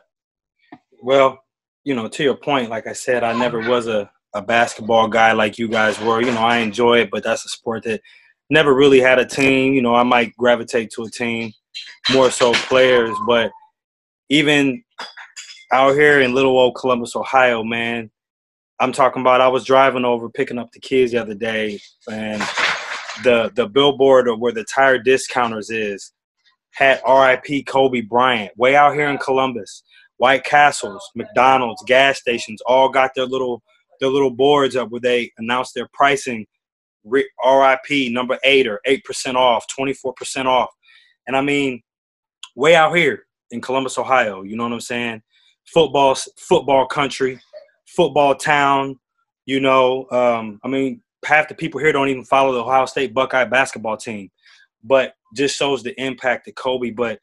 Well, you know, to your point, like I said, I never was a, a basketball guy like you guys were. You know, I enjoy it, but that's a sport that never really had a team. You know, I might gravitate to a team, more so players. But even out here in little old Columbus, Ohio, man, I'm talking about I was driving over picking up the kids the other day and the the billboard of where the tire discounters is had RIP Kobe Bryant way out here in Columbus. White Castles, McDonald's, gas stations all got their little their little boards up where they announce their pricing. RIP number eight or eight percent off, twenty four percent off, and I mean, way out here in Columbus, Ohio. You know what I'm saying? Football, football country, football town. You know, um, I mean, half the people here don't even follow the Ohio State Buckeye basketball team, but just shows the impact of Kobe. But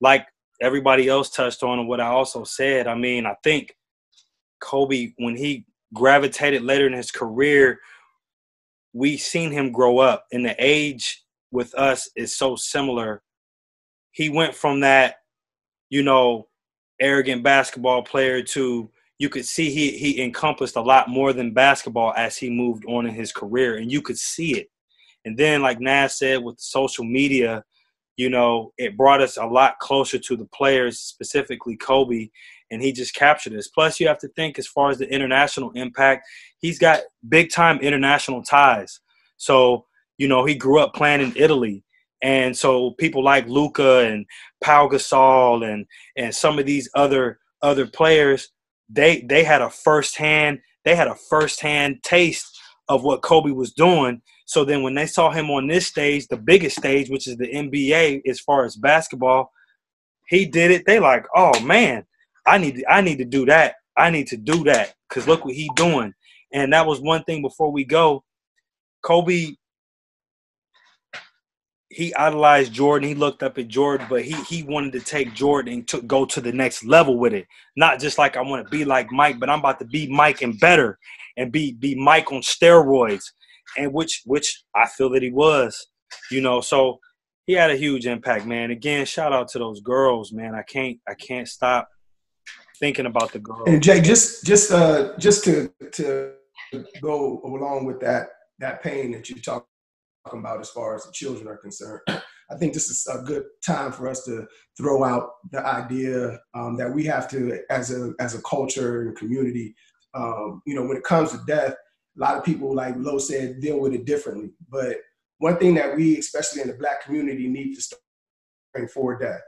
like everybody else touched on and what I also said. I mean, I think Kobe, when he gravitated later in his career, we seen him grow up. And the age with us is so similar. he went from that, you know, arrogant basketball player to you could see he he encompassed a lot more than basketball as he moved on in his career, and you could see it. And then, like Nas said, with social media, you know, it brought us a lot closer to the players, specifically Kobe, and he just captured us. Plus, you have to think as far as the international impact, he's got big time international ties. So, you know, he grew up playing in Italy. And so people like Luka and Pau Gasol and and some of these other other players, they they had a firsthand they had a firsthand taste of what Kobe was doing. So then when they saw him on this stage, the biggest stage, which is the NBA as far as basketball, he did it. They like, oh man, I need to, I need to do that. I need to do that because look what he doing. And that was one thing before we go. Kobe, he idolized Jordan. He looked up at Jordan, but he he wanted to take Jordan and to go to the next level with it. Not just like I want to be like Mike, but I'm about to be Mike and better, and be be Mike on steroids, and which which I feel that he was, you know. So he had a huge impact, man. Again, shout out to those girls, man. I can't I can't stop thinking about the girls. And Jay, just just uh just to to go along with that that pain that you're talking about as far as the children are concerned. I think this is a good time for us to throw out the idea um, that we have to, as a as a culture and community, um, you know, when it comes to death, a lot of people, like Lo said, deal with it differently. But one thing that we, especially in the Black community, need to start for death,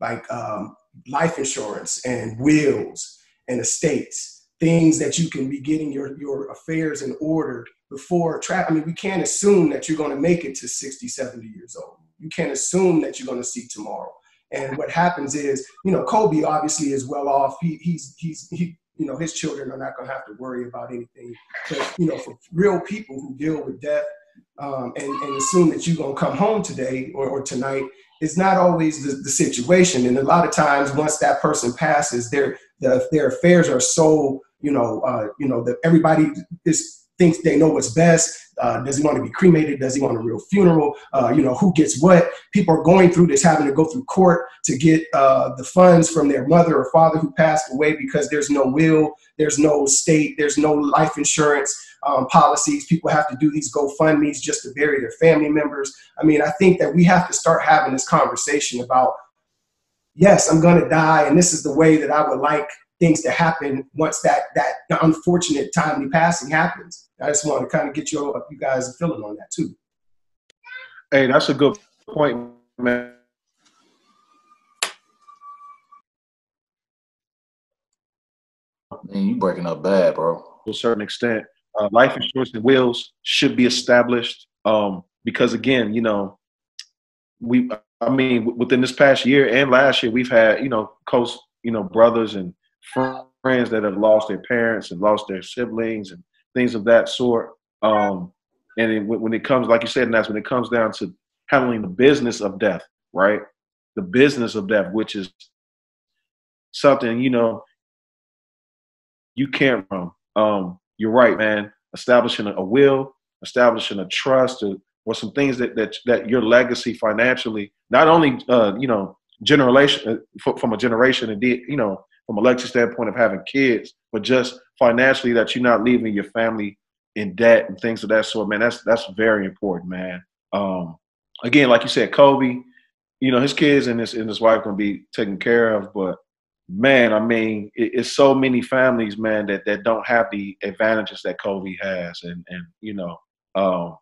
like um, life insurance and wills and estates, things that you can be getting your, your affairs in order before trap. I mean, we can't assume that you're going to make it to 60, 70 years old. You can't assume that you're going to see tomorrow. And what happens is, you know, Kobe obviously is well off. He, he's, he's, he, you know, his children are not going to have to worry about anything. But, you know, for real people who deal with death um, and, and assume that you're going to come home today or, or tonight it's not always the, the, situation. And a lot of times, once that person passes, their the, their affairs are so you know uh, you know that everybody is thinks they know what's best. Uh, does he want to be cremated? Does he want a real funeral? Uh, you know, who gets what? People are going through this, having to go through court to get uh, the funds from their mother or father who passed away because there's no will, there's no state, there's no life insurance um, policies. People have to do these GoFundMe's just to bury their family members. I mean, I think that we have to start having this conversation about, yes, I'm going to die, and this is the way that I would like things to happen once that that unfortunate timely passing happens. I just want to kind of get your you guys a feeling on that too. Hey, that's a good point, man. Man, you breaking up bad, bro. To a certain extent, uh, life insurance and wills should be established um, because, again, you know, we. I mean, within this past year and last year, we've had you know, close you know, brothers and friends that have lost their parents and lost their siblings and things of that sort. Um, and it, when it comes, like you said, and that's when it comes down to handling the business of death, right? The business of death, which is something you know you can't run. Um, you're right, man. Establishing a, will, establishing a trust, or, or some things that that that your legacy financially, not only uh, you know generation uh, from a generation and did you know from a legacy standpoint of having kids, but just financially that you're not leaving your family in debt and things of that sort, man. That's that's very important, man. Um, again, like you said, Kobe, you know, his kids and his and his wife gonna be taken care of, but man, I mean, it, it's so many families, man, that that don't have the advantages that Kobe has, and and you know, um,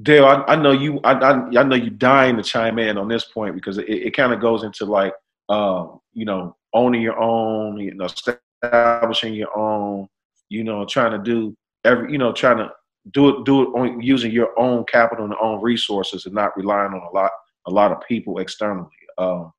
Dale, I, I know you, I, I, I know you dying to chime in on this point because it, it kind of goes into like, um, you know, owning your own, you know, establishing your own, you know, trying to do every, you know, trying to do it, do it on using your own capital and own resources and not relying on a lot, a lot of people externally. Um,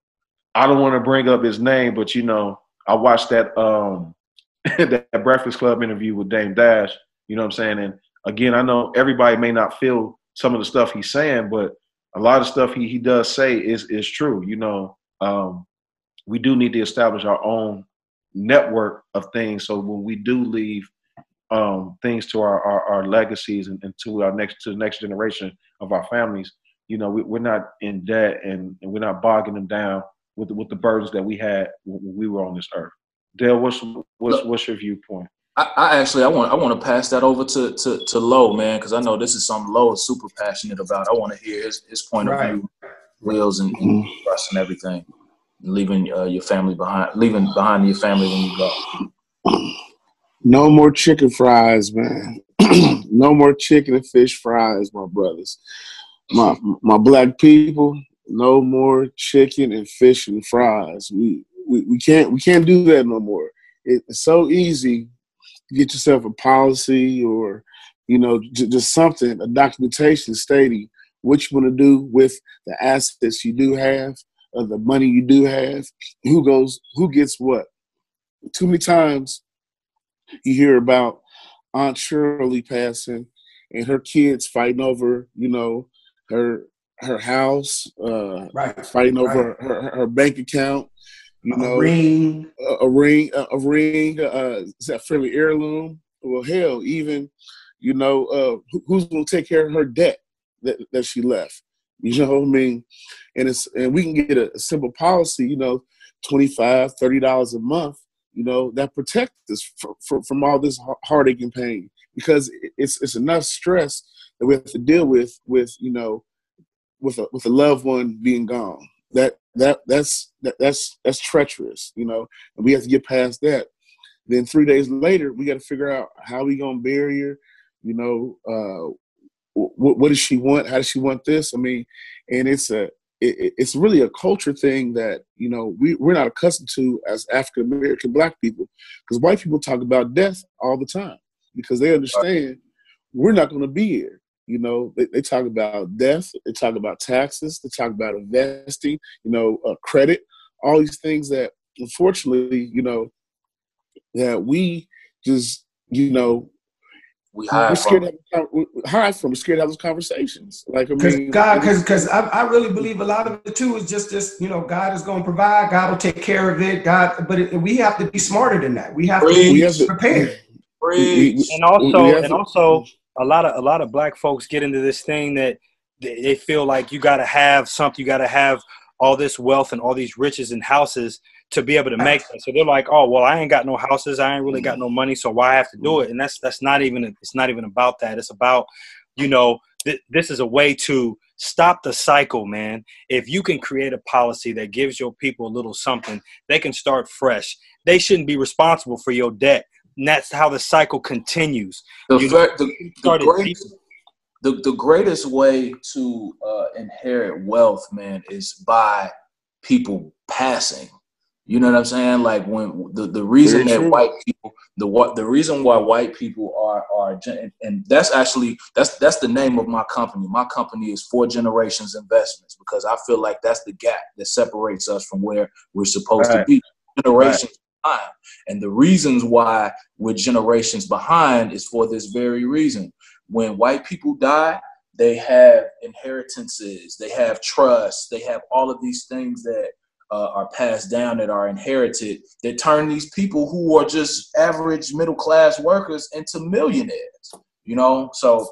I don't want to bring up his name, but you know, I watched that um that Breakfast Club interview with Dame Dash. You know what I'm saying? And again, I know everybody may not feel some of the stuff he's saying, but a lot of stuff he, he does say is is true. You know, um, we do need to establish our own network of things. So when we do leave um, things to our, our, our legacies and, and, to our next to the next generation of our families, you know, we, are not in debt and, and we're not bogging them down with the, with the burdens that we had when we were on this earth. Dale, what's what's what's your viewpoint? I, I actually I want I want to pass that over to to to Low man because I know this is something Low is super passionate about. I want to hear his his point right. of view, wills and, and mm-hmm. and everything, leaving uh, your family behind, leaving behind your family when you go. No more chicken fries, man. no more chicken and fish fries, my brothers. My my black people, no more chicken and fish and fries. We we, we can't we can't do that no more. It's so easy to get yourself a policy or you know just something, a documentation stating what you want to do with the assets you do have, or the money you do have, who goes, who gets what. Too many times you hear about Aunt Shirley passing and her kids fighting over, you know, her her house, uh, right. fighting over right. her, her, bank account, you know, a ring, a, a ring, a, a ring. Uh, is that fairly heirloom? Well, hell, even you know, uh, who's going to take care of her debt that, that she left? You know what I mean? And it's and we can get a, a simple policy, you know, 25 30 dollars a month you know, that protects us from, from, from all this heartache and pain because it's it's enough stress that we have to deal with with you know with a with a loved one being gone. That that that's that, that's that's treacherous, you know, and we have to get past that. Then three days later, we got to figure out how we gonna bury her. You know, uh, what, what does she want? How does she want this? I mean, and it's a it, it's really a culture thing that you know we, we're not accustomed to as African American Black people, because white people talk about death all the time because they understand we're not going to be here. You know, they, they, talk about death, they talk about taxes, they talk about investing, you know, uh, credit, all these things that unfortunately, you know, that we just, you know, we hide we're scared from. To have, hide from. We're scared to have those conversations. Like I mean, God, because because I, I really believe a lot of it too is just just you know God is going to provide. God will take care of it. God, but it, we have to be smarter than that. We have to be prepared. and also and also a lot of a lot of black folks get into this thing that they feel like you got to have something. You got to have all this wealth and all these riches and houses to be able to make that. So they're like, oh well, I ain't got no houses, I ain't really got no money, so why I have to do mm-hmm. it? And that's that's not even it's not even about that. It's about you know th- this is a way to stop the cycle, man. If you can create a policy that gives your people a little something, they can start fresh. They shouldn't be responsible for your debt. And that's how the cycle continues. The, know, the, the, greatest, the, the greatest way to uh, inherit wealth, man, is by people passing. You know what I'm saying? Like when the, the reason Very that true. white people the what the reason why white people are are and that's actually that's that's the name of my company. My company is Four Generations Investments because I feel like that's the gap that separates us from where we're supposed right. to be. Generations right. behind. And the reasons why we're generations behind is for this very reason. When white people die, they have inheritances, they have trust, they have all of these things that uh, are passed down that are inherited. That turn these people who are just average middle class workers into millionaires you know? So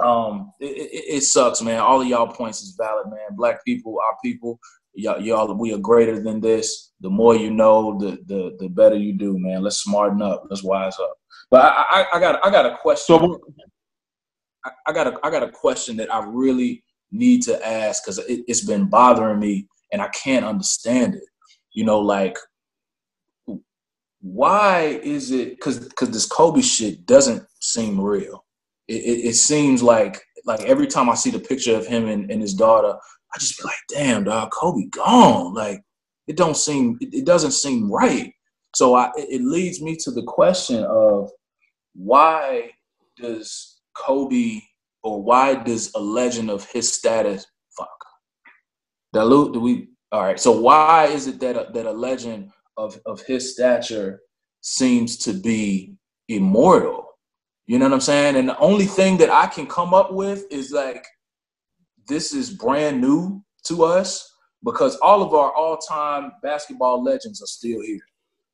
um it, it, it, sucks man. All of y'all points is valid man. Black people our people y'all, y'all we are greater than this. The more you know the the the better you do man. Let's smarten up. Let's wise up. But i i, I got i got a question. So, I, I got a i got a question that i really need to ask because it, it's been bothering me and I can't understand it. You know, like why is it? Because because this Kobe shit doesn't seem real. It, it, it, seems like like every time I see the picture of him and, and his daughter, I just be like, damn, dog, Kobe gone. Like it don't seem it, it doesn't seem right. So I it leads me to the question of why does Kobe or why does a legend of his status fuck Dilute? Do we? All right. So why is it that a, that a legend of of his stature seems to be immortal? You know what I'm saying? And the only thing that I can come up with is like this is brand new to us because all of our all-time basketball legends are still here.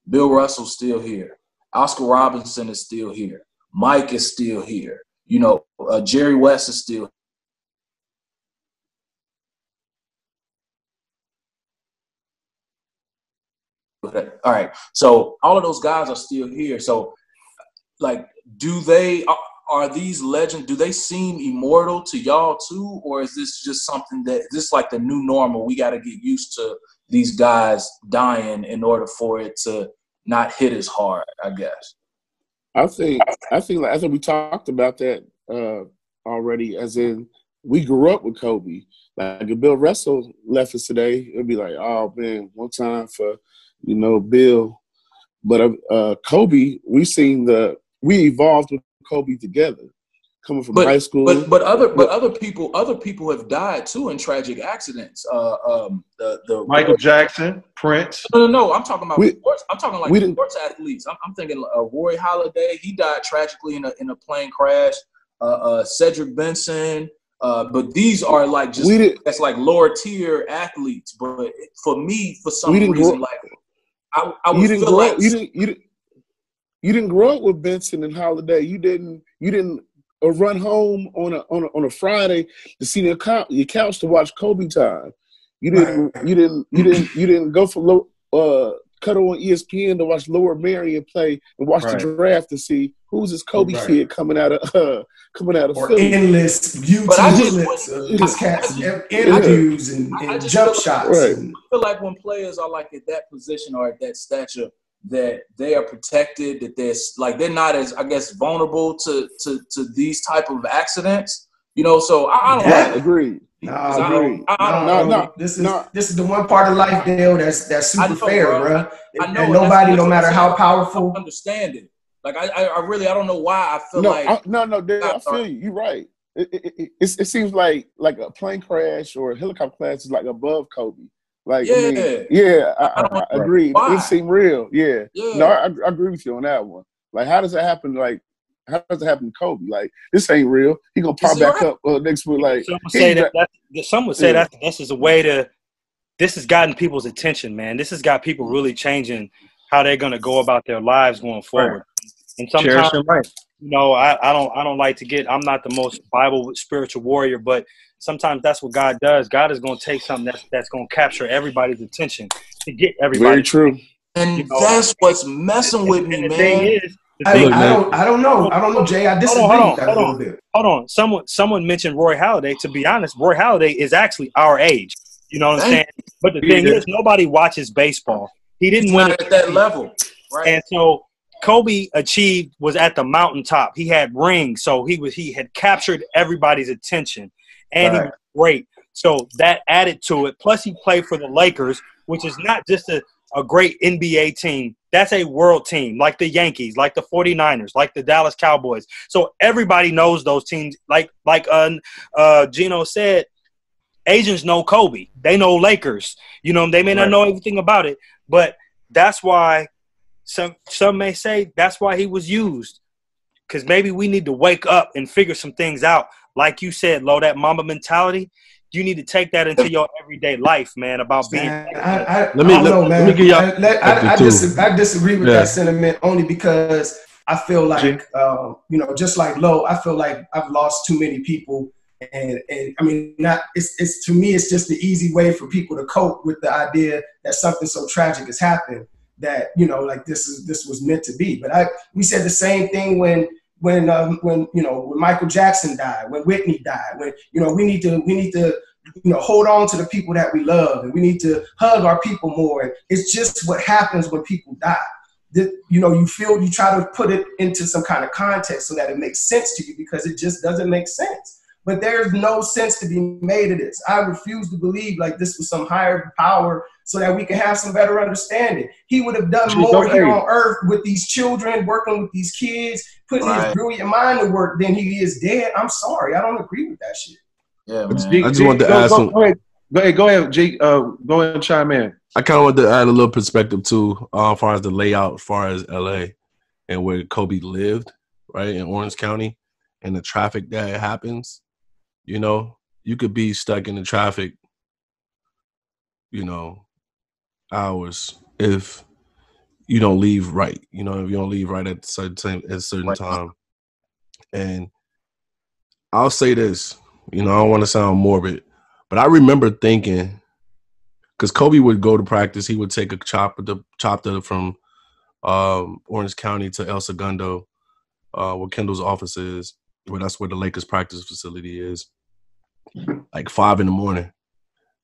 Bill Russell's still here. Oscar Robertson is still here. Mike is still here. You know, uh, Jerry West is still All right. So all of those guys are still here. So, like, do they are these legends? Do they seem immortal to y'all too, or is this just something that this like the new normal? We got to get used to these guys dying in order for it to not hit as hard. I guess. I think I think like, I think we talked about that uh, already. As in, we grew up with Kobe. Like if Bill Russell left us today, it'd be like, oh man, one time for you know Bill. But uh, uh Kobe, we seen the we evolved with Kobe together, coming from but, high school. But but other but other people other people have died too in tragic accidents. Uh, um, the the Michael Jackson, Prince. No, no, no. I'm talking about We- sports. I'm talking like we didn't- sports athletes. I'm, I'm thinking uh, Roy Halladay. He died tragically in a in a plane crash. Uh, uh, Cedric Benson. Uh, but these are like just we did. that's like lower tier athletes. But for me, for some We didn't reason, grow- like I, I You would didn't feel grow. like up, you didn't. You didn't. You didn't grow up with Benson and Halladay. You didn't. You didn't uh, run home on a on a, on a Friday to see your couch, your couch to watch Kobe time. You didn't. You didn't. You didn't. You didn't go for low. Uh, cuddle on ESPN to watch Lower Merion play and watch Right. the draft to see who's this Kobe Right. kid coming out of uh, coming out of or Philly. endless YouTube But I just clips want- of just cats interviews and, I- I and jump shots. Right. I feel like when players are like at that position or at that stature, that they are protected, that they're like they're not as I guess vulnerable to to to these type of accidents. You know, so I, I don't Yeah. like. Agreed. Nah, I bro. don't- I don't- Nah, No, no, This is no. this is the one part of life, Dale. That's that's super know, fair, bro. bro. I And, know, and and that's- nobody, that's no matter how powerful, I understand it. Like I, I, I really, I don't know why I feel no, like I, no, no, Dale, I I'm feel you. You're right. It, it, it, it's- it seems like like a plane crash or a helicopter crash is like above Kobe. Like, I mean, Yeah. yeah, I, I I, agree. Why? It seemed real. Yeah. yeah. No, I, I agree with you on that one. Like, how does that happen? Like, how does it happen to Kobe? Like, this ain't real. He gonna pop back right? up uh, next week. Like, Some would say that, back- that some would say Yeah. that this is a way to this has gotten people's attention, man. This has got people really changing how they're gonna go about their lives going forward. And sometimes Cherish your you know, I, I don't I don't like to get I'm not the most Bible spiritual warrior, but sometimes that's what God does. God is gonna take something that's that's gonna capture everybody's attention to get everybody. very true. and you know, that's what's messing with And me, the man. thing is, the I, thing Look, I man. don't I don't know. I don't know, Jay. I disagree hold on, with that hold a on. little bit. hold on. Someone someone mentioned Roy Halladay. To be honest, Roy Halladay is actually our age. You know what I'm saying? But the He thing is. is, nobody watches baseball. He didn't He's win not at that level, right? And so Kobe achieved was at the mountaintop. He had rings, so he was he had captured everybody's attention, and he was great. So that added to it. Plus, he played for the Lakers, which is not just a, a great NBA team. That's a world team, like the Yankees, like the 49ers, like the Dallas Cowboys. So everybody knows those teams. Like like uh, uh, Geno said, Asians know Kobe. They know Lakers. You know, they may not Right. know everything about it, but that's why some some may say that's why he was used. Because maybe we need to wake up and figure some things out. Like you said, low that Mamba mentality. You need to take that into your everyday life, man. About being Man, I, I, Let me- I don't let- let me give y'all I, let- I, I, dis- I disagree with Yeah. that sentiment only because I feel like, Jay? um, you know, just like Low, I feel like I've lost too many people. And, and I mean, not it's, it's to me, it's just the easy way for people to cope with the idea that something so tragic has happened that you know, like this is this was meant to be. But I we said the same thing when when um, when you know when Michael Jackson died, when Whitney died, when you know we need to we need to you know hold on to the people that we love, and we need to hug our people more. And it's just what happens when people die. That you know you feel you try to put it into some kind of context so that it makes sense to you because it just doesn't make sense. But there's no sense to be made of this. I refuse to believe like this was some higher power so that we can have some better understanding. He would have done more don't here on earth with these children, working with these kids, putting his brilliant mind to work than he is dead. I'm sorry, I don't agree with that shit. yeah, G- man. I just G, wanted to go, add go, some- Go ahead, go ahead, go ahead, G. Uh, go ahead and chime in. I kind of want to add a little perspective too, uh, as far as the layout, as far as LA and where Kobe lived, right in Orange County, and the traffic that happens. You know, you could be stuck in the traffic, you know, hours if you don't leave right. You know, if you don't leave right at certain time, at a certain Right. time. And I'll say this, you know, I don't want to sound morbid, but I remember thinking because Kobe would go to practice. He would take a chopper, the chopper from um, Orange County to El Segundo, uh, where Kendall's office is. Where that's where the Lakers practice facility is. Like five in the morning,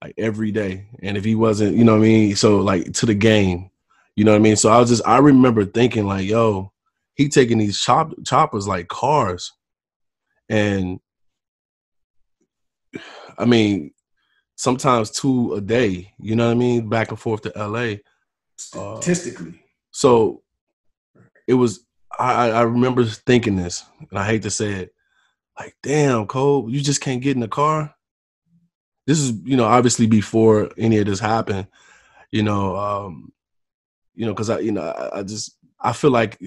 like every day. And if he wasn't, you know what I mean. So like to the game, you know what I mean. So I was just, I remember thinking like, yo, he taking these chop choppers like cars, and I mean, sometimes two a day. You know what I mean? Back and forth to LA. Statistically. Uh, so it was. I, I remember thinking this, and I hate to say it, like, damn, Cole, you just can't get in the car. This is, you know, obviously before any of this happened. You know, um, you know, because I, you know, I, I just I feel like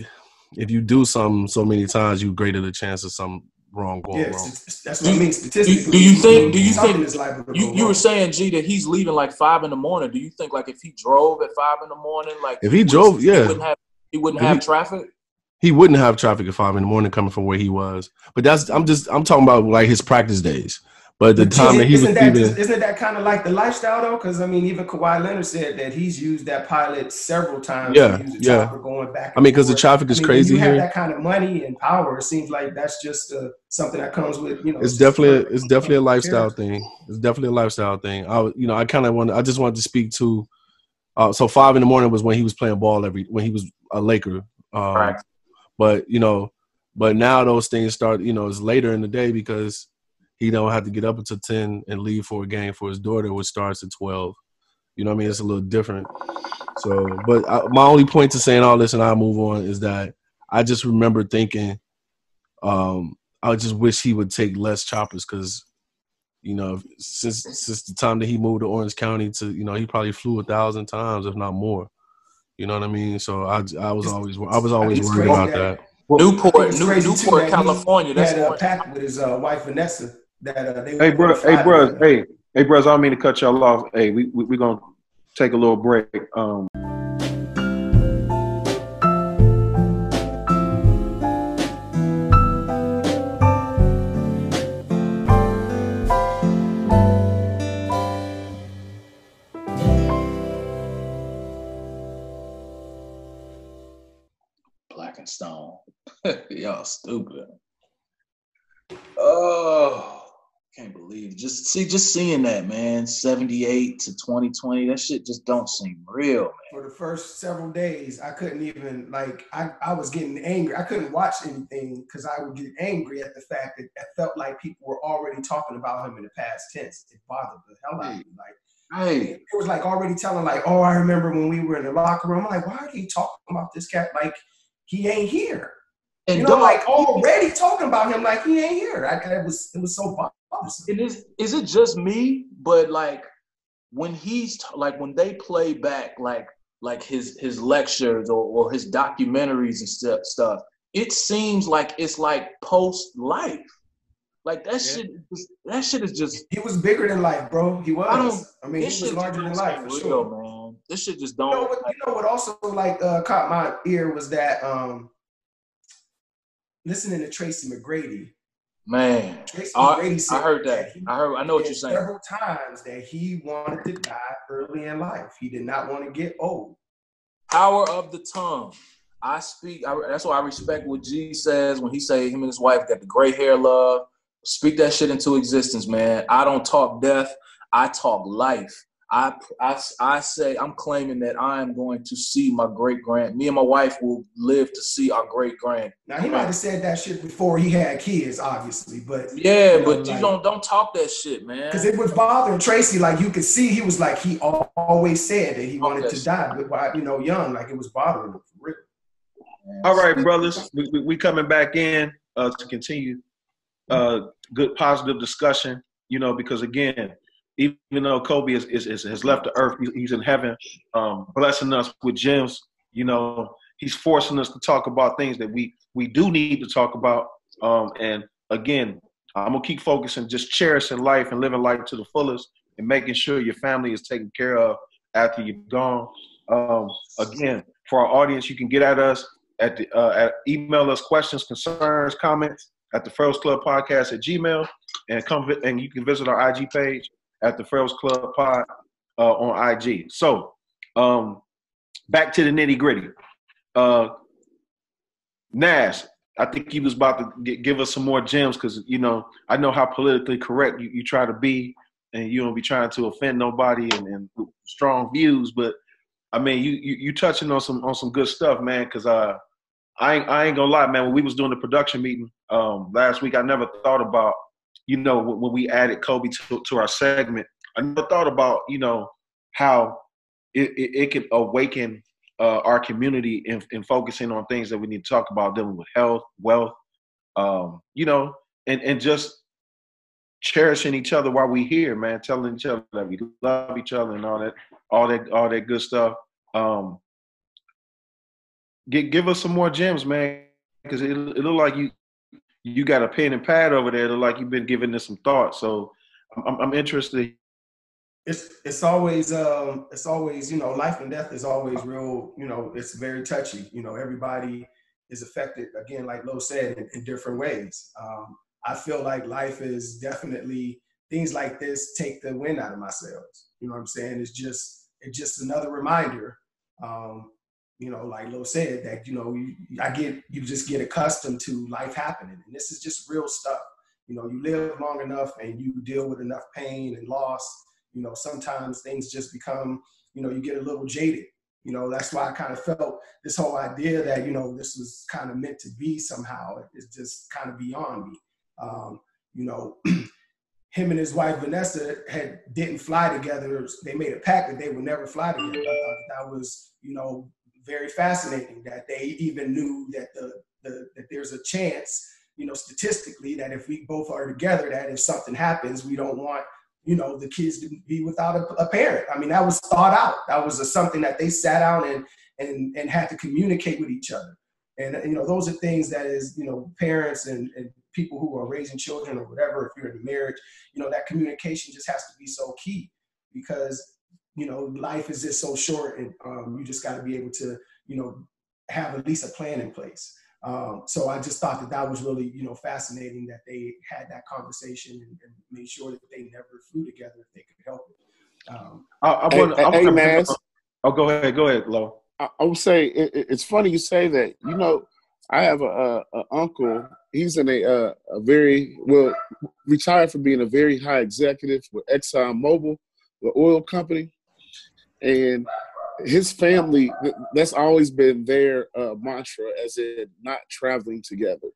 if you do something so many times, you greater the chance of some wrong going yeah, wrong. That's what I mean. Statistically, do, do you think? Do you think? You, you were saying, G, that he's leaving like five in the morning. Do you think like if he drove at five in the morning, like if he drove, yeah, he wouldn't have, he wouldn't have he, traffic. He wouldn't have traffic at five in the morning coming from where he was. But that's I'm just I'm talking about like his practice days. But the time that he isn't was that, leaving, isn't that kind of like the lifestyle though? Because I mean, even Kawhi Leonard said that he's used that pilot several times. Yeah, yeah. Going back. I mean, because the traffic is I mean, crazy you here. Have that kind of money and power. It seems like that's just uh, something that comes with you know. It's definitely a, it's definitely a lifestyle thing. It's definitely a lifestyle thing. I you know I kind of want I just wanted to speak to. Uh, so five in the morning was when he was playing ball every when he was a Laker. Um, right. But you know, but now those things start. You know, it's later in the day because he don't have to get up until 10 and leave for a game for his daughter, which starts at 12. You know what I mean? It's a little different. So, but I, my only point to saying all this and I'll move on is that I just remember thinking, um, I just wish he would take less choppers because, you know, since since the time that he moved to Orange County to, you know, he probably flew a thousand times, if not more. You know what I mean? So I, I was always I was always worried about that. Newport, New, Newport, California. That's he had a pact with his uh, wife Vanessa that uh, they hey bro hey bro hey hey bros i don't mean to cut y'all off hey we, we we're gonna take a little break um Black and Stone. Y'all stupid. Oh can't believe just see just seeing that man 78 to 2020 that shit just don't seem real man. for the first several days i couldn't even like i, I was getting angry i couldn't watch anything because i would get angry at the fact that it felt like people were already talking about him in the past tense it bothered the hell out of me like hey. it was like already telling like oh i remember when we were in the locker room I'm like why are you talking about this cat like he ain't here and you know, like already talking about him like he ain't here. I, it was it was so it is is it just me? But like when he's like when they play back like like his his lectures or, or his documentaries and stuff stuff, it seems like it's like post life. Like that yeah. shit, that shit is just. He was bigger than life, bro. He was. I, don't, I mean, he was larger than life for real, sure, man. This shit just don't. You know what? You know what? Also, like, uh, caught my ear was that um, listening to Tracy McGrady, Man, I, I, heard that. that I heard. I know what you're saying. Several times that he wanted to die early in life. He did not want to get old. Power of the tongue. I speak. I, that's why I respect what G says when he say him and his wife got the gray hair love. Speak that shit into existence, man. I don't talk death. I talk life. I, I, I say I'm claiming that I am going to see my great grand. Me and my wife will live to see our great grand. Now he might have said that shit before he had kids, obviously, but yeah, you know, but like, you don't don't talk that shit, man. Because it was bothering Tracy. Like you could see, he was like he always said that he wanted to die, but you know, young, like it was bothering him for real. All right, brothers, we, we, we coming back in uh, to continue uh, good positive discussion. You know, because again, even though Kobe is, is, is has left the earth, he's in heaven, um, blessing us with gems. You know, he's forcing us to talk about things that we we do need to talk about. Um, and again, I'm gonna keep focusing, just cherishing life and living life to the fullest, and making sure your family is taken care of after you're gone. Um, again, for our audience, you can get at us at the uh, at email us questions, concerns, comments at the Pharaohs Club Podcast at Gmail, and come and you can visit our IG page at the Pharaohs Club Pod. uh, on IG. So, um, back to the nitty gritty. Uh, Nash, I think he was about to give us some more gems because you know I know how politically correct you, you try to be, and you don't be trying to offend nobody and, and strong views. But I mean, you, you you touching on some on some good stuff, man. Because uh, I ain't, I ain't gonna lie, man. When we was doing the production meeting um, last week, I never thought about you know when we added Kobe to, to our segment. I never thought about you know how it, it, it could awaken uh, our community in, in, focusing on things that we need to talk about, dealing with health, wealth, um, you know, and, and just cherishing each other while we here, man, telling each other that we love each other and all that, all that, all that good stuff. Um, give, give us some more gems, man, because it, it look like you you got a pen and pad over there. Like you've been giving this some thought. So I'm, I'm interested it's it's always um it's always you know life and death is always real you know it's very touchy you know everybody is affected again like Lo said in, in different ways um, I feel like life is definitely things like this take the wind out of my sails you know what I'm saying it's just it's just another reminder um, you know like Lo said that you know you, I get you just get accustomed to life happening and this is just real stuff you know you live long enough and you deal with enough pain and loss you know, sometimes things just become, you know, you get a little jaded. You know, that's why I kind of felt this whole idea that, you know, this was kind of meant to be somehow. It's just kind of beyond me. Um, you know, him and his wife Vanessa had didn't fly together. They made a pact that they would never fly together. That was, you know, very fascinating that they even knew that the, the that there's a chance, you know, statistically that if we both are together, that if something happens, we don't want you know, the kids to be without a, a parent. I mean, that was thought out. That was a, something that they sat down and, and, and had to communicate with each other. And, you know, those are things that is, you know, parents and, and people who are raising children or whatever, if you're in a marriage, you know, that communication just has to be so key because, you know, life is just so short and um, you just got to be able to, you know, have at least a plan in place. Um, so I just thought that that was really, you know, fascinating that they had that conversation and, and made sure that they never flew together if they could help it. Um, I, I want, hey, hey, man. Oh, go ahead, go ahead, Lo. I, I would say it, it's funny you say that. You know, I have a, a, a uncle. He's in a, a, a very well retired from being a very high executive with Exxon Mobil, the oil company, and his family that's always been their uh, mantra as in not traveling together.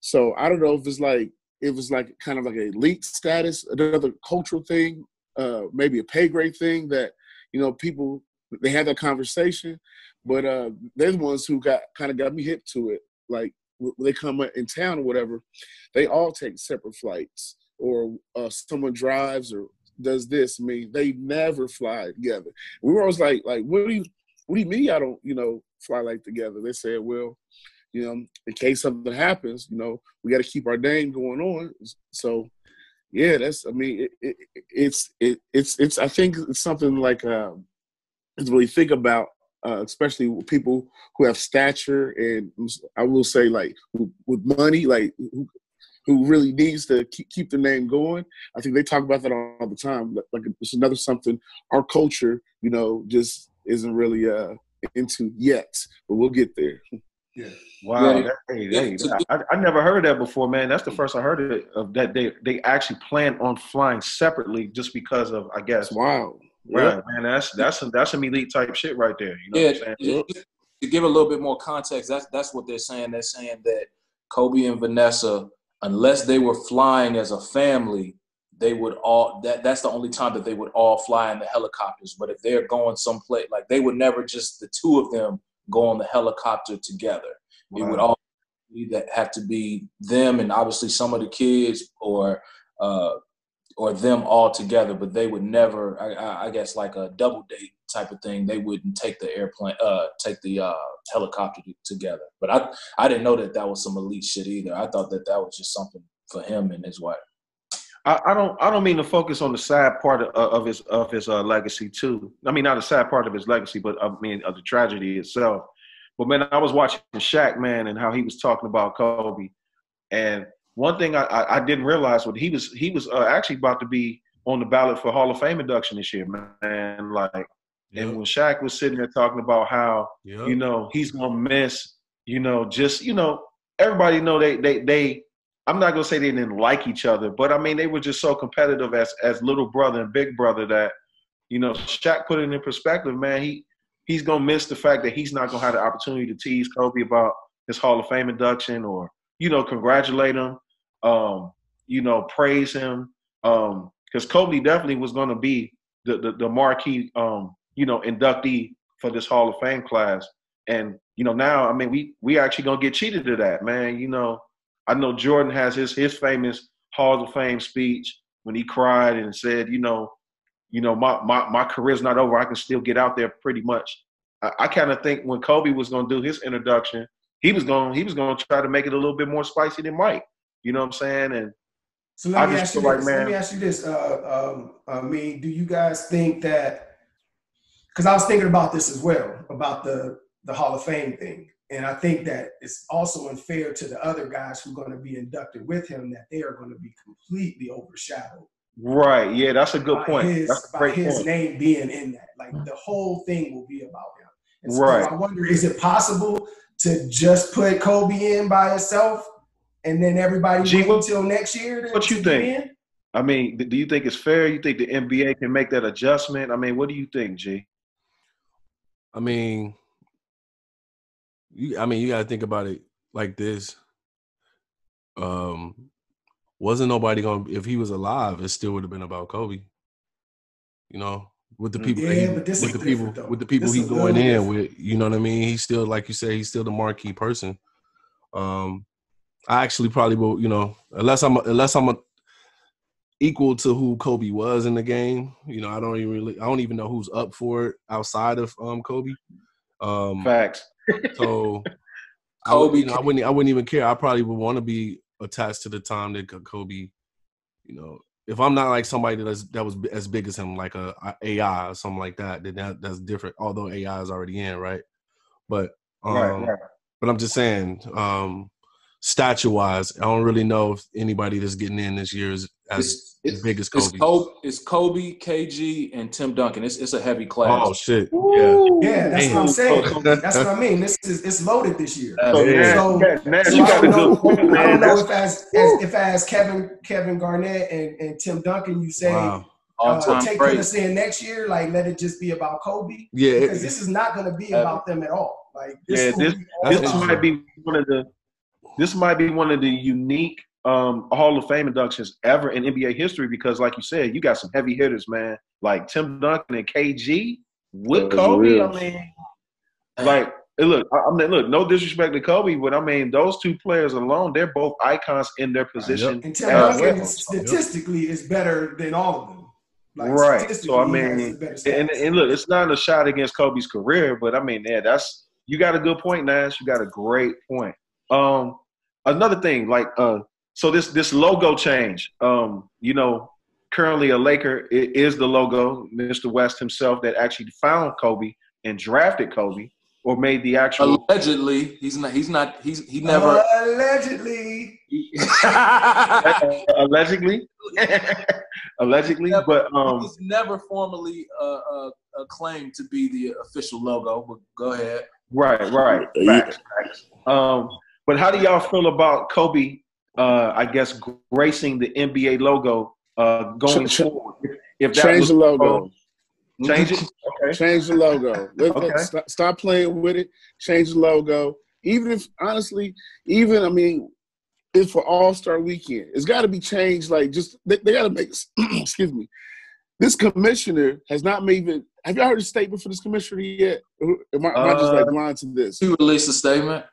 So i don't know if it's like it was like kind of like a elite status another cultural thing uh, maybe a pay grade thing that you know people they had that conversation but uh, they're the ones who got kind of got me hip to it. Like when they come in town or whatever they all take separate flights or uh, someone drives or does this. Mean, they never fly together. We were always like, like, what do you, what do you mean? I don't, you know, fly like together. They said, well, you know, in case something happens, you know, we got to keep our name going on. So, yeah, that's. I mean, it, it, it's it, it's it's. I think it's something like um, to really think about, uh, especially with people who have stature and I will say like with money, like who, who really needs to keep, keep the name going. I think they talk about that all, all the time. Like it's another something our culture, you know, just isn't really uh, into yet, but we'll get there. Yeah. Wow. Yeah. That, hey, hey, I, I, never heard that before, man. That's the first I heard of, it, of that. They they actually plan on flying separately just because of, I guess. Wow. Right, man. That's that's some that's some elite type shit right there. You know yeah. To give a little bit more context, that's that's what they're saying. They're saying that Kobe and Vanessa unless they were flying as a family, they would all that that's the only time that they would all fly in the helicopters. But if they're going someplace like they would never just the two of them go on the helicopter together. Wow. It would all that have to be them and obviously some of the kids or uh, or them all together, but they would never. I, I, guess like a double date type of thing. They wouldn't take the airplane, uh, take the uh, helicopter together. But I, I didn't know that that was some elite shit either. I thought that that was just something for him and his wife. I, I don't, I don't mean to focus on the sad part of, of his of his uh, legacy too. I mean, not the sad part of his legacy, but I mean of the tragedy itself. But man, I was watching Shaq, man, and how he was talking about Kobe, and one thing I, I, I didn't realize was he was he was uh, actually about to be on the ballot for Hall of Fame induction this year, man. Like, Yep. and when Shaq was sitting there talking about how Yep. you know he's gonna miss, you know, just you know, everybody know they they they. I'm not gonna say they didn't like each other, but I mean they were just so competitive as as little brother and big brother that, you know, Shaq put it in perspective, man. He he's gonna miss the fact that he's not gonna have the opportunity to tease Kobe about his Hall of Fame induction or you know congratulate him, um, you know praise him, because Kobe definitely was gonna be the the, the marquee um, you know inductee for this Hall of Fame class, and you know now I mean we we actually gonna get cheated to that man. You know I know Jordan has his his famous Hall of Fame speech when he cried and said you know you know my my my career's not over. I can still get out there pretty much. I, I kind of think when Kobe was gonna do his introduction, he was going he was gonna try to make it a little bit more spicy than Mike. You know what I'm saying? And So let I me just ask you like, this. Let me ask you this. Uh, um, I mean, do you guys think that? Because I was thinking about this as well about the the Hall of Fame thing, and I think that it's also unfair to the other guys who are going to be inducted with him that they are going to be completely overshadowed. right, yeah, that's a good point. His, that's a great his point. name being in that, like the whole thing will be about him. And so Right. I wonder, is it possible to just put Kobe in by itself, and then everybody Gee, wait what- until next year? To, what you to get think? in? I mean, do you think it's fair? You think the NBA can make that adjustment? I mean, what do you think, G? I mean, you, I mean, you gotta think about it like this. Um, wasn't nobody gonna if he was alive, it still would have been about Kobe. You know, with the Mm. people, Yeah, he- but this with the people, different, though. with the people This he's going in different. with. You know what I mean? He's still, like you say, he's still the marquee person. Um, I actually probably will, you know, unless I'm unless I'm a equal to who Kobe was in the game. You know, I don't even really, I don't even know who's up for it outside of um Kobe. Um, Facts. so I, Kobe would, you know, I wouldn't, I wouldn't even care. I probably would want to be attached to the time that Kobe, you know, if I'm not like somebody that's that was as big as him, like a, a AI or something like that, then that, that's different. Although AI is already in, right? But um, right, right. but I'm just saying, um, stature wise, I don't really know if anybody that's getting in this year is as It's, big as it's Kobe. Kobe. It's Kobe, KG, and Tim Duncan. It's it's a heavy class. Oh shit! Yeah. Yeah, that's what I'm saying. That's what I mean. This is it's loaded this year. So, Yeah. man, So- man, So you I got a don't know, good point, I don't know if as, as if as Kevin Kevin Garnett and, and Tim Duncan, you say Wow. all uh, take great. us in next year, like let it just be about Kobe Yeah. it- because this is not going to be about them at all. Like this Yeah, this- be this might be one of the this might be one of the unique um, Hall of Fame inductions ever in NBA history because, like you said, you got some heavy hitters, man, like Tim Duncan and KG with Those Kobe. real. I mean, like, look, I, I mean, look, no disrespect to Kobe, but I mean, those two players alone, they're both icons in their position. And Tim as Duncan well. statistically is better than all of them. Like, Right. So, I statistically, he has mean, And, and look, it's not a shot against Kobe's career, but I mean, yeah, that's you got a good point, Nash. You got a great point. Um, another thing, like, uh, so this this logo change, um, you know, currently a Laker it is the logo, Mr. West himself that actually found Kobe and drafted Kobe or made the actual. Allegedly, he's not. He's not. He's he never. allegedly. allegedly, allegedly, but he um, was never formally uh, uh, uh, claimed to be the official logo. But go ahead. Right, right. Facts, facts. Um, but how do y'all feel about Kobe? Uh, I guess gracing the NBA logo uh, going Ch- ch- forward. If, if that Change the logo. change it. Okay. Change the logo. Let, Okay. let- stop, stop playing with it. Change the logo. Even if honestly, even I mean, it's for All Star Weekend. It's got to be changed. Like just they, they got to make. excuse me. This commissioner has not made even. Have y'all heard a statement for this commissioner yet? Am I, am I just like Uh, blind to this? He released a statement.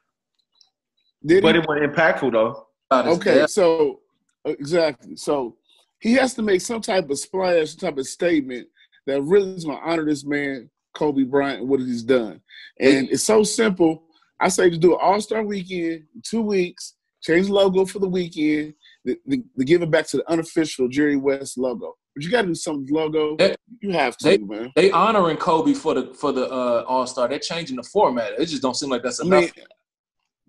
Did But he? it was impactful though. Okay, death. so exactly. So he has to make some type of splash, some type of statement that really is going to honor this man, Kobe Bryant, and what he's done. And it's so simple. I say to do an All Star Weekend, two weeks, change the logo for the weekend, to, to- to give it back to the unofficial Jerry West logo. But you got to do something with logo. They- you have to, they- man. They honoring Kobe for the for the uh, All Star. They're changing the format. It just don't seem like that's I enough. mean,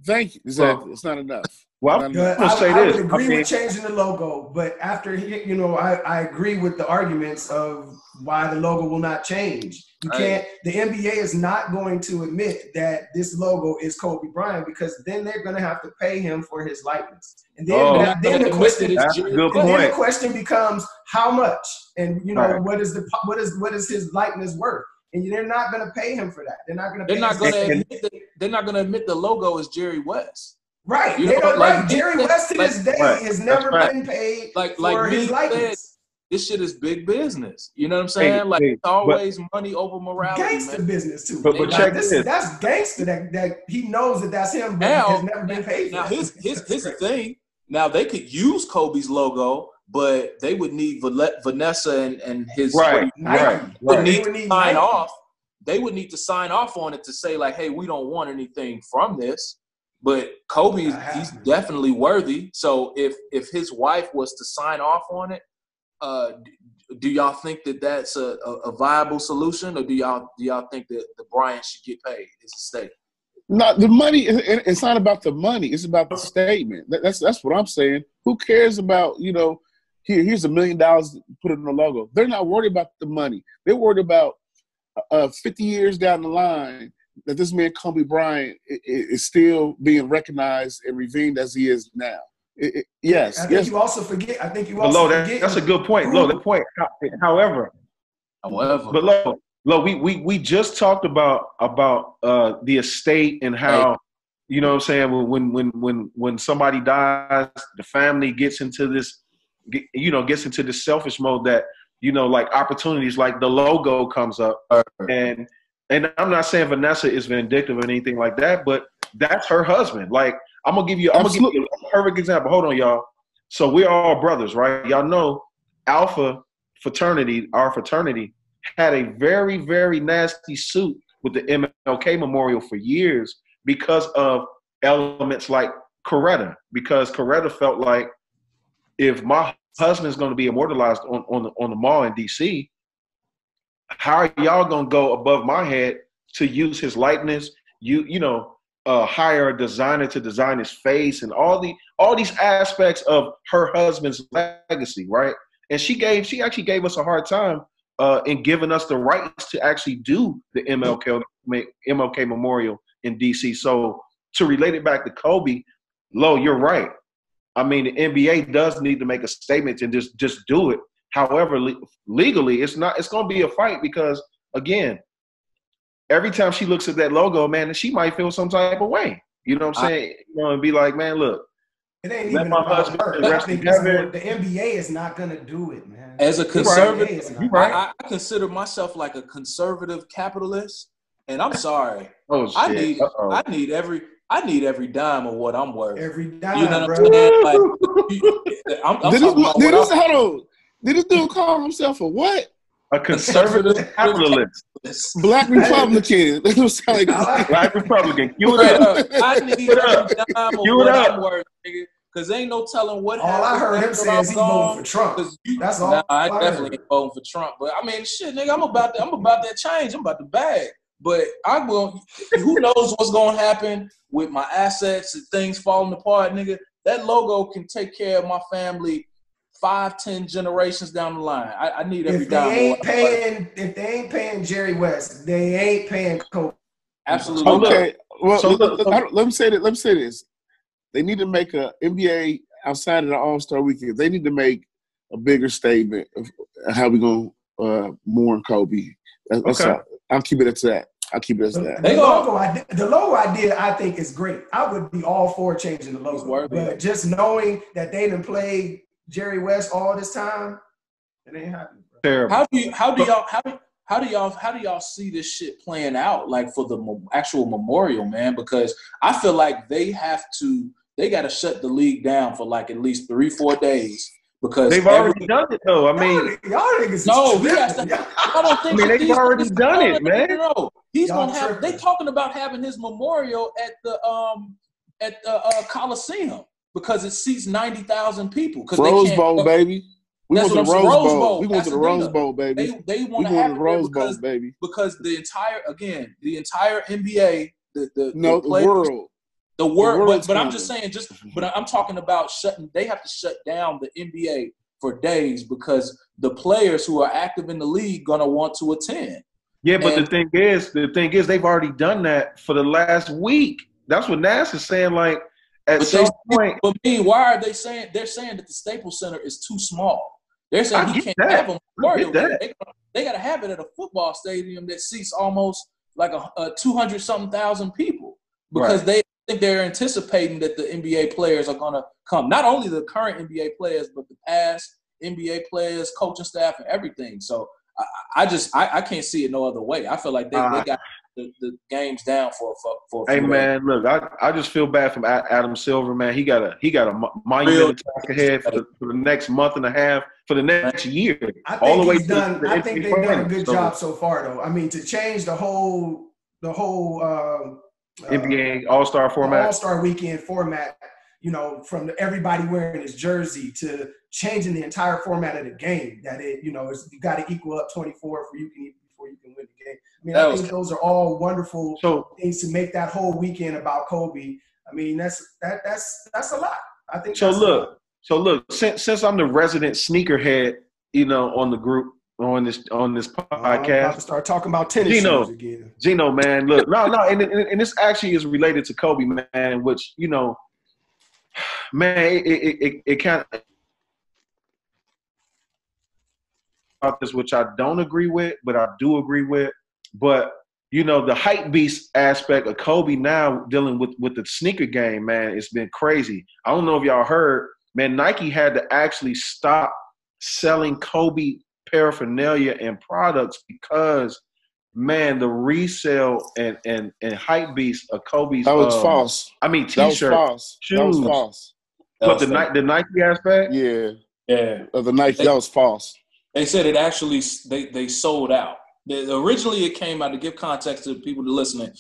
Thank you. Exactly. it's not enough. Well, I'm enough. But gonna say I this. would I agree mean, with changing the logo, but after he, you know, I, I agree with the arguments of why the logo will not change. You Right. can't. The NBA is not going to admit that this logo is Kobe Bryant because then they're going to have to pay him for his likeness, and then Oh. that- then the question. That's a good And then the question becomes how much, and you know Right. what is the what is what is his likeness worth, and they're not going to pay him for that. They're not going to. They're not gonna admit that, they're not gonna admit the logo is Jerry West. Right. You they know, don't, like right. Jerry West to said- this day Right. has never right. been paid Like for like his me likeness. this shit is big business. You know what I'm Hey, saying? like hey, it's always money over morality, Gangster man. business too. But- but Like, check this, this. That's gangster that, that he knows that that's him, but Now- he has never been paid for Now that. here's here's here's thing. Now they could use Kobe's logo, but they would need Vanessa and, and his Right, Nike. right, would right. need They would to need sign Nike. off. They would need to sign off on it to say like, "Hey, we don't want anything from this." But Kobe, Not he's definitely worthy. So if if his wife was to sign off on it, uh, do y'all think that that's a, a, a viable solution, or do y'all do y'all think that the Bryant should get paid? Is a stake? Not the money. it- it- It's not about the money. It's about the statement. That's that's what I'm saying. Who cares about you know? Here, here's a million dollars. Put it on the logo. They're not worried about the money. They're worried about uh, 50 years down the line that this man Kobe Bryant i- i- is still being recognized and revered as he is now. It- it- yes, I think yes. you also forget. I think you But also Lo, that, forget. that's a good point. Lo, the point. However, However, but Lo, Lo, we, we we just talked about about uh, the estate and how you know what I'm saying when when when when somebody dies, the family gets into this, get- you know, gets into the selfish mode that you know, like opportunities, like the logo comes up, and and I'm not saying Vanessa is vindictive or anything like that, but that's her husband. Like I'm gonna give you, I'm gonna give you a perfect example. Hold on, y'all. So we're all brothers, right? Y'all know Alpha fraternity, our fraternity, had a very, very nasty suit with the MLK Memorial for years because of elements like Coretta. Because Coretta felt like if my husband's going to be immortalized on on the, on the mall in DC, how are y'all going to go above my head to use his likeness? You you know, uh, hire a designer to design his face and all the all these aspects of her husband's legacy, right? And she gave she actually gave us a hard time uh, in giving us the rights to actually do the MLK MLK Memorial in DC. So to relate it back to Kobe, Lo, you're right. I mean, the NBA does need to make a statement and just just do it. However, le- legally, it's not. It's going to be a fight because again, every time she looks at that logo, man, she might feel some type of way. You know what I'm I- saying? You know, and be like, man, look, It ain't Let even my about husband her. I think heaven. more, the NBA is not gonna do it, man. As a conservative, is not. right. I, I consider myself like a conservative capitalist, and I'm sorry. oh shit, I need Uh-oh. I need every I need every dime of what I'm worth. Every dime, You know what bro. I'm saying? Like, I'm, I'm Did talking this, about did this, I'm- hold on. Did this dude call himself a what? a conservative capitalist, Black Republican. That was sound like black Republican. Cue Straight it up. up, I need Give it up. every dime of Give it what up. I'm worth, nigga. Cause ain't no telling what All I heard him after say is he's voting for Trump. 'Cause you- That's all Nah, I I definitely heard. ain't voting for Trump. But I mean, shit, nigga, I'm about to, I'm about that change. I'm about to bag. But I will. Who knows what's gonna happen with my assets and things falling apart, nigga? That logo can take care of my family five, ten generations down the line. I, I need every If dime. they ain't what I'm worth. paying, if they ain't paying Jerry West, they ain't paying Kobe. Absolutely. Okay. Well, so let, look, let- let me say that. Let me say this. They need to make a NBA outside of the All Star Weekend. They need to make a bigger statement of how we gonna uh, mourn Kobe. That's Okay. all. I'll keep it at that. I'll keep it as The, that. the They logo, I, the logo idea, I think is great. I would be all for changing the He's logo, but just knowing that they didn't play Jerry West all this time, it ain't happening. Bro. terrible. How do you how do y'all how do how do y'all how do y'all see this shit playing out like for the mo- actual memorial, man? Because I feel like they have to they got to shut the league down for like at least three four days because They've every- already done it though. I mean, y'all, y'all niggas No, he tripping. has to- I don't think I mean, they've already done it, man. No, no, no. He's Y'all gonna have. tripping. They talking about having his memorial at the um at the uh, Coliseum because it seats ninety thousand people. Because Rose they Bowl, baby. We That's went to what the I'm Rose. Rose Bowl. Bowl, We went to the Rose Bowl, baby. They they want to have the Rose Bowl, because baby. because the entire again the entire NBA the the, No, the, the players, world. The word, but, but I'm just saying, just but I'm talking about shutting. They have to shut down the NBA for days because the players who are active in the league gonna want to attend. Yeah, but And- the thing is, the thing is, they've already done that for the last week. That's what NASA's saying. Like at some they, point, but me, why are they saying they're saying that the Staples Center is too small? They're saying I he can't that. have a memorial. They, they got to have it at a football stadium that seats almost like a, a two hundred something thousand people because Right. they think they're anticipating that the NBA players are going to come. Not only the current NBA players, but the past NBA players, coaching staff, and everything. So I, I just I, I can't see it no other way. I feel like they, Uh, they got the, the games down for for, for a hey days. man, look, I, I just feel bad from A- Adam Silver, man. He got a he got a mo- monumental task ahead for the, for the next month and a half, for the next year. I all the way done. the I think they've done a good So, job so far, though. I mean, to change the whole the whole um, uh, NBA All Star format, All Star Weekend format. You know, from the, everybody wearing his jersey to changing the entire format of the game. That it, you know, it's, you got to equal up twenty four for you can before you can win the game. I mean, That I was- think those are all wonderful So things to make that whole weekend about Kobe. I mean, that's that that's that's a lot. I think. So that's a lot. look, so look, since since I'm the resident sneakerhead, you know, on the group on this on this oh, about podcast, start talking about tennis Geno. again. Geno, man, look, no, no, and, and and this actually is related to Kobe, man, which you know, man, it it it, it kind of about this, which I don't agree with, but I do agree with, but. You know the hype beast aspect of Kobe now dealing with with the sneaker game, man. It's been crazy. I don't know if y'all heard, man. Nike had to actually stop selling Kobe paraphernalia and products because man, the resale and and and hype beast of Kobe's. That was um, false. I mean, That was t-shirt, false. That was shoes. false. That but was the fake. Nike the Nike aspect. Yeah, yeah. of the Nike. That was false. They said it actually they they sold out. The, originally, it came out to give context to the people listening.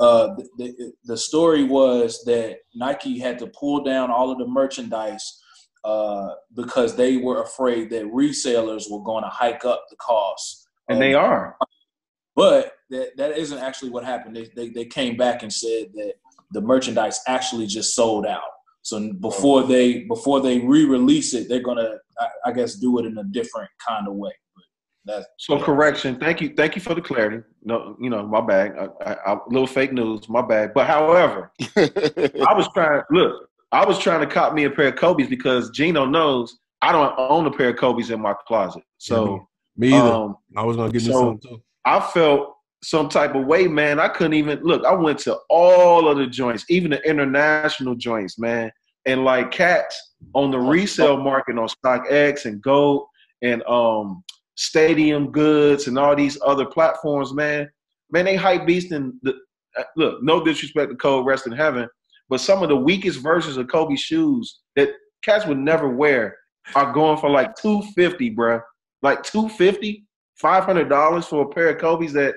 Uh, the, the the story was that Nike had to pull down all of the merchandise uh, because they were afraid that resellers were going to hike up the cost. And they are. but that, that isn't actually what happened. They, they they came back and said that the merchandise actually just sold out. So before they before they re-release it, they're gonna I, I guess do it in a different kind of way. But that's So correction. Thank you. Thank you for the clarity. No, you know, my bag. I, I, I, little fake news. My bag. But however, I was trying. Look, I was trying to cop me a pair of Kobe's because Geno knows I don't own a pair of Kobe's in my closet. So Me either. um, I was gonna give me so- some too. I felt some type of way, man. I couldn't even look. I went to all of the joints, even the international joints, man. And like cats on the resale market on StockX and GOAT and um Stadium Goods and all these other platforms, man. Man, they hype beast and the uh, look. No disrespect to Kobe, rest in heaven, but some of the weakest versions of Kobe shoes that cats would never wear are going for like two fifty, bruh. Like two fifty. Five hundred dollars for a pair of Kobe's that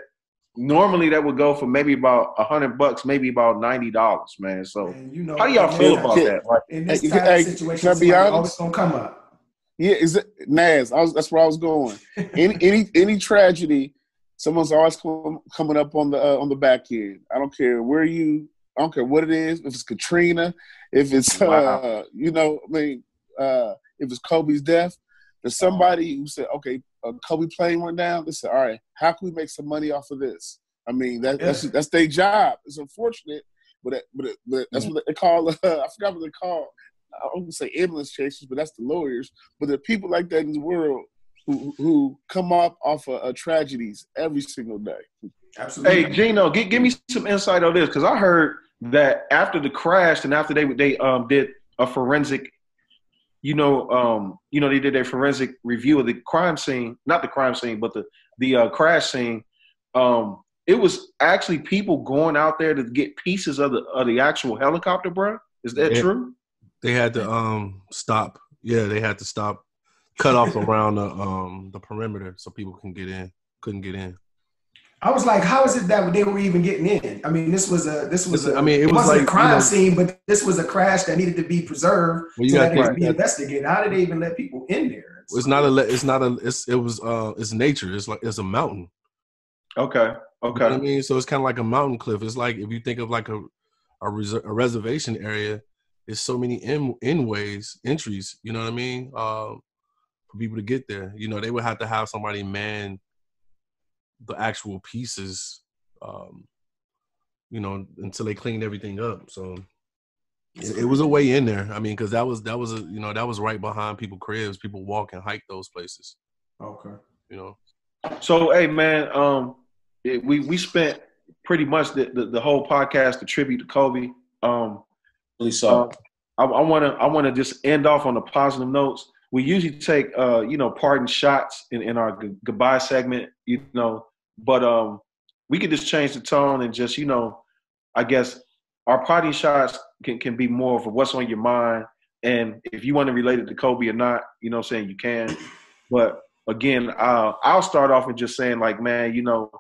normally that would go for maybe about a hundred bucks, maybe about ninety dollars, man. So And you know, how do y'all feel this- about that? Like, In this Hey, type hey, of can situation, I be honest? always gonna come up. Yeah, is it Naz? I was, that's where I was going. Any any any tragedy, someone's always come, coming up on the uh, on the back end. I don't care where you. I don't care what it is. If it's Katrina, if it's Wow. uh, you know, I mean, uh, if it's Kobe's death, there's somebody who said, okay, a Kobe plane went down. They said, all right, how can we make some money off of this? I mean, that, that's that's their job. It's unfortunate, but that, but, it, but that's what they call. Uh, I forgot what they call. I don't want to say ambulance chasers, but that's the lawyers. But there are people like that in the world who who come up off of uh, tragedies every single day. Absolutely. hey, Geno, give, give me some insight on this because I heard that after the crash and after they they um did a forensic, you know, um, you know, they did a forensic review of the crime scene, not the crime scene, but the the uh, crash scene. Um, it was actually people going out there to get pieces of the of the actual helicopter, bro. Is that Yeah. true? They had to um stop. Yeah, they had to stop, cut off around the um the perimeter so people can get in. Couldn't get in. I was like, how is it that they were even getting in? I mean, this was a this was Listen, a, I mean, it was wasn't like, a crime you know- scene, but this was a crash that needed to be preserved Well, you so that it to could be investigated. How did they even let people in there? It's not a. It's not a. It's it was. Uh, it's nature. It's like it's a mountain. Okay, You know what I mean, so it's kind of like a mountain cliff. It's like if you think of like a a, res- a reservation area, there's so many in in ways entries. You know what I mean? Uh, for people to get there, you know, they would have to have somebody man the actual pieces. Um, you know, until they cleaned everything up. So it, it, was a way in there. I mean, because that was that was a you know that was right behind people cribs. People walk and hike those places. Okay. You know. So hey man, um, it, we we spent pretty much the, the, the whole podcast the tribute to Kobe. Um, really so. Uh, I want to I want to just end off on the positive notes. We usually take uh, you know parting shots in, in our g- goodbye segment, you know, but um, we could just change the tone and just you know, I guess our parting shots can, can be more of what's on your mind. And if you want to relate it to Kobe or not, you know I'm saying, you can. But again, uh, I'll start off with just saying, like, man, you know,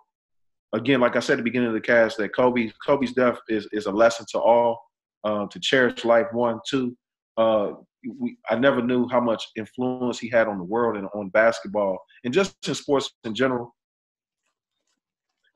again, like I said at the beginning of the cast, that Kobe Kobe's death is, is a lesson to all, uh, to cherish life, one, two. Uh, we, I never knew how much influence he had on the world and on basketball and just in sports in general.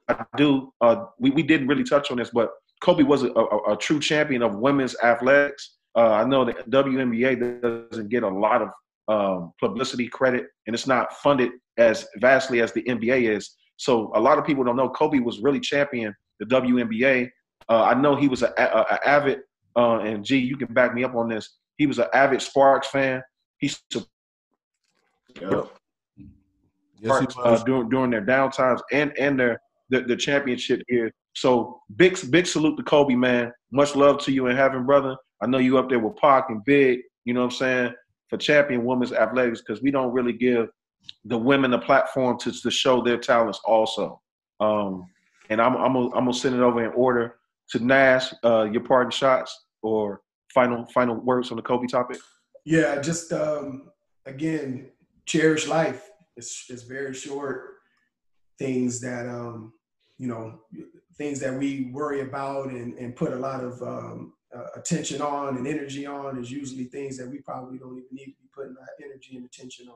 I do. Uh, we, we didn't really touch on this, but Kobe was a, a, a true champion of women's athletics. Uh, I know that WNBA doesn't get a lot of um, publicity credit, and it's not funded as vastly as the NBA is. So a lot of people don't know Kobe was really champion the WNBA. Uh, I know he was an avid, uh, and G, you can back me up on this. He was an avid Sparks fan. He supported yep. yes, uh, during during their downtimes and and their the, the championship here so big, big salute to Kobe, man. Much love to you in heaven, brother. I know you up there with Pac and Big, you know what I'm saying, for champion women's athletics, because we don't really give the women a platform to, to show their talents also. Um, and I'm, I'm gonna, I'm gonna send it over in order to Nash, uh, your parting shots or final final words on the Kobe topic. Yeah, just um, again, cherish life. It's it's very short. Things that um, you know, things that we worry about and, and put a lot of um, uh, attention on and energy on is usually things that we probably don't even need to be putting that energy and attention on.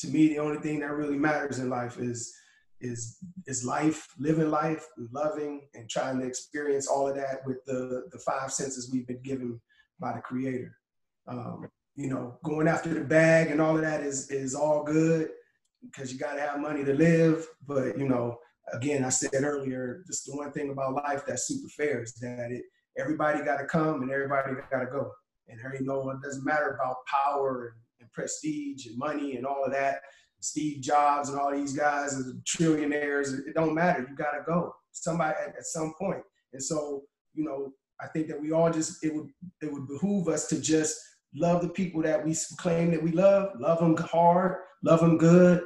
To me, the only thing that really matters in life is is is life, living life, loving, and trying to experience all of that with the the five senses we've been given by the Creator. Um, you know, going after the bag and all of that is is all good because you got to have money to live, but you know again, I said earlier, just the one thing about life that's super fair is that it everybody got to come and everybody got to go. And there ain't no, it doesn't matter about power and, and, prestige and money and all of that. Steve Jobs and all these guys are the trillionaires. It don't matter. You got to go. Somebody at, at some point. And so, you know, I think that we all just it would it would behoove us to just love the people that we claim that we love, love them hard, love them good,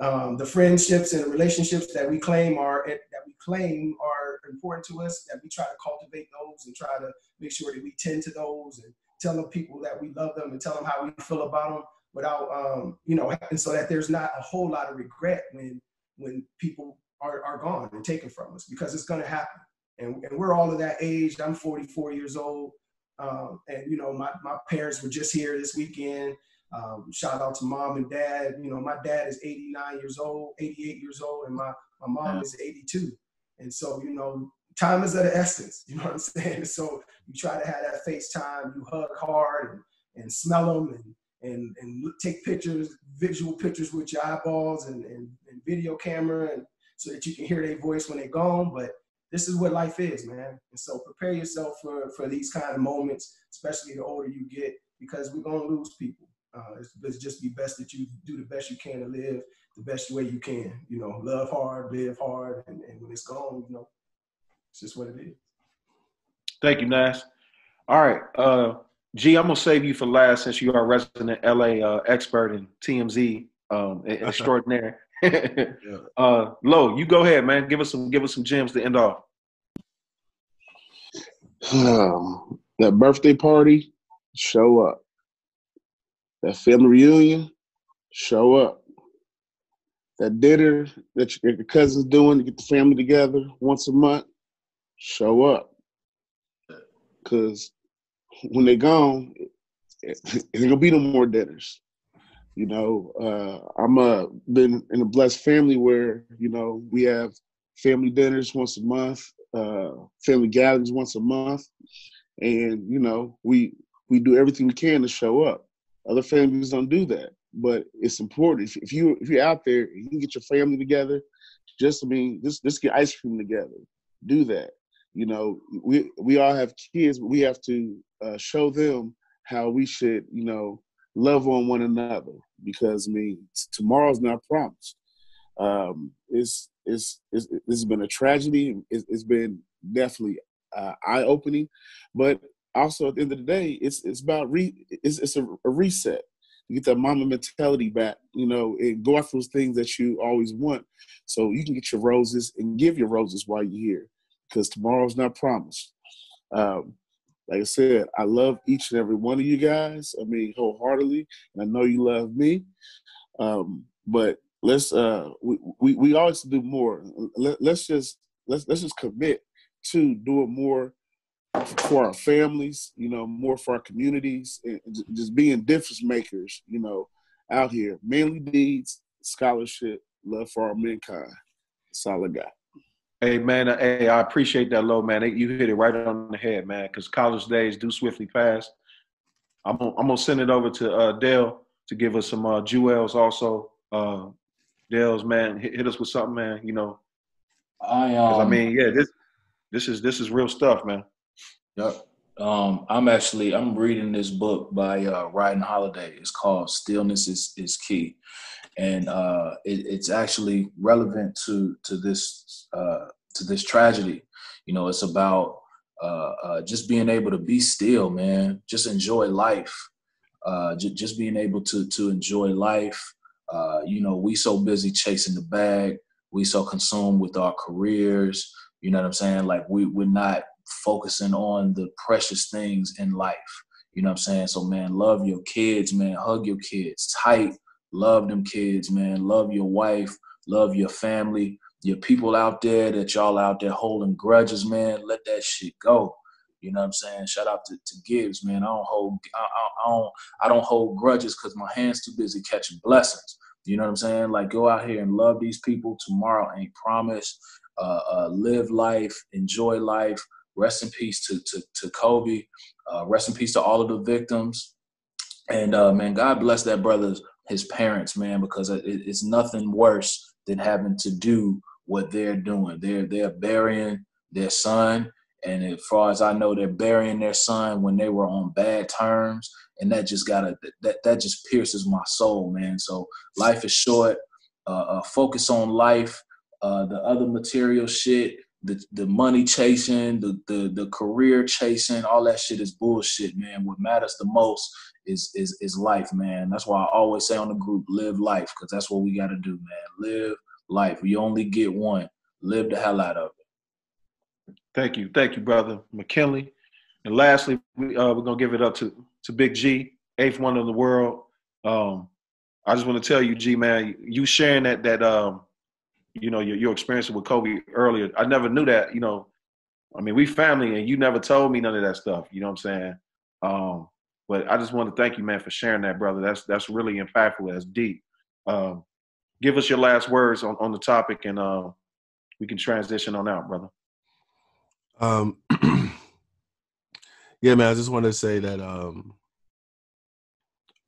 um, the friendships and relationships that we claim are that we claim are important to us that we try to cultivate those and try to make sure that we tend to those and tell the people that we love them and tell them how we feel about them without um, you know and so that there's not a whole lot of regret when when people are, are gone and taken from us because it's going to happen. And, and we're all of that age. I'm 44 years old. Um, and you know my, my parents were just here this weekend um, shout out to mom and dad. You know, my dad is 89 years old, 88 years old, and my, my mom is 82. And so, you know, time is of the essence. You know what I'm saying? So you try to have that FaceTime, you hug hard and, and smell them and, and, and take pictures, visual pictures with your eyeballs and, and, and video camera and so that you can hear their voice when they're gone. But this is what life is, man. And so prepare yourself for, for these kind of moments, especially the older you get, because we're going to lose people uh, it's, it's just be best that you do the best you can to live the best way you can. You know, love hard, live hard, and, and when it's gone, you know, it's just what it is. Thank you, Nash. All right, uh, G, I'm gonna save you for last since you are a resident LA uh, expert in TMZ um, extraordinaire. yeah. uh, Lo, you go ahead, man. Give us some, give us some gems to end off. Um, that birthday party, show up that family reunion, show up. That dinner that your cousin's doing to get the family together once a month, show up. Cause when they're gone, it ain't gonna be no more dinners. You know, uh, I'm uh, been in a blessed family where you know we have family dinners once a month. uh, family gatherings once a month, and you know we we do everything we can to show up. Other families don't do that, but it's important. If, if you if you're out there, you can get your family together. Just I mean, just just get ice cream together. Do that. You know, we we all have kids, but we have to uh, show them how we should, you know, love on one another because I mean, tomorrow's not promised. Um, it's, it's, it's, it's been a tragedy. It's, it's been definitely uh, eye opening, but also at the end of the day, it's, it's about re, it's, it's a, a reset. You get that Mamba mentality back, you know, and go after those things that you always want. So you can get your roses and give your roses while you're here because tomorrow's not promised. Um, like I said, I love each and every one of you guys. I mean, wholeheartedly, and I know you love me. Um, but let's uh, we, we we always do more. Let, let's just let's let's just commit to doing more for our families. You know, more for our communities, and just being difference makers. You know, out here, manly deeds, scholarship, love for our mankind. That's all I got. Hey man, uh, hey, I appreciate that, Lo man. You hit it right on the head, man. Because college days do swiftly pass. I'm gonna, I'm gonna send it over to uh, Dale to give us some uh, jewels also. Uh, Dale's man, hit, hit, us with something, man. You know, I um, I mean, yeah, this this is this is real stuff, man. Yep. Um, I'm actually I'm reading this book by uh, Ryan Holiday. It's called Stillness is is Key and uh, it, it's actually relevant to to this uh, to this tragedy. You know, it's about uh, uh just being able to be still, man. Just enjoy life. Uh, j- just being able to to enjoy life. Uh, you know, we so busy chasing the bag. We so consumed with our careers. You know what I'm saying? Like we we're not focusing on the precious things in life. You know what I'm saying? So man, love your kids, man. Hug your kids tight Love them kids, man. Love your wife. Love your family. Your people out there that y'all out there holding grudges, man. Let that shit go. You know what I'm saying? Shout out to, to Gibbs, man. I don't hold I, I, I don't I don't hold grudges because my hands too busy catching blessings. You know what I'm saying? Like go out here and love these people. Tomorrow ain't promised. Uh, uh, live life, enjoy life. Rest in peace to to, to Kobe. Uh, rest in peace to all of the victims. And uh, man, God bless that brother's his parents, man, because it's nothing worse than having to do what they're doing. They're they're burying their son, and as far as I know, they're burying their son when they were on bad terms, and that just gotta that that just pierces my soul, man. So life is short. Uh, uh, focus on life. Uh, the other material shit, the the money chasing, the the the career chasing, all that shit is bullshit, man. What matters the most is is is life, man. That's why I always say on the group, live life, because that's what we got to do, man. Live life. We only get one. Live the hell out of it. Thank you, thank you, brother McKinnley. And lastly, we, uh, we're gonna give it up to to Big G, eighth one in the world. Um, I just want to tell you, G man, you sharing that that um, you know your your experience with Kobe earlier. I never knew that. You know, I mean, we family, and you never told me none of that stuff. You know what I'm saying? Um, but I just want to thank you, man, for sharing that, brother. That's that's really impactful. That's deep. Um, give us your last words on, on the topic, and uh, we can transition on out, brother. Um, yeah, man. I just want to say that um,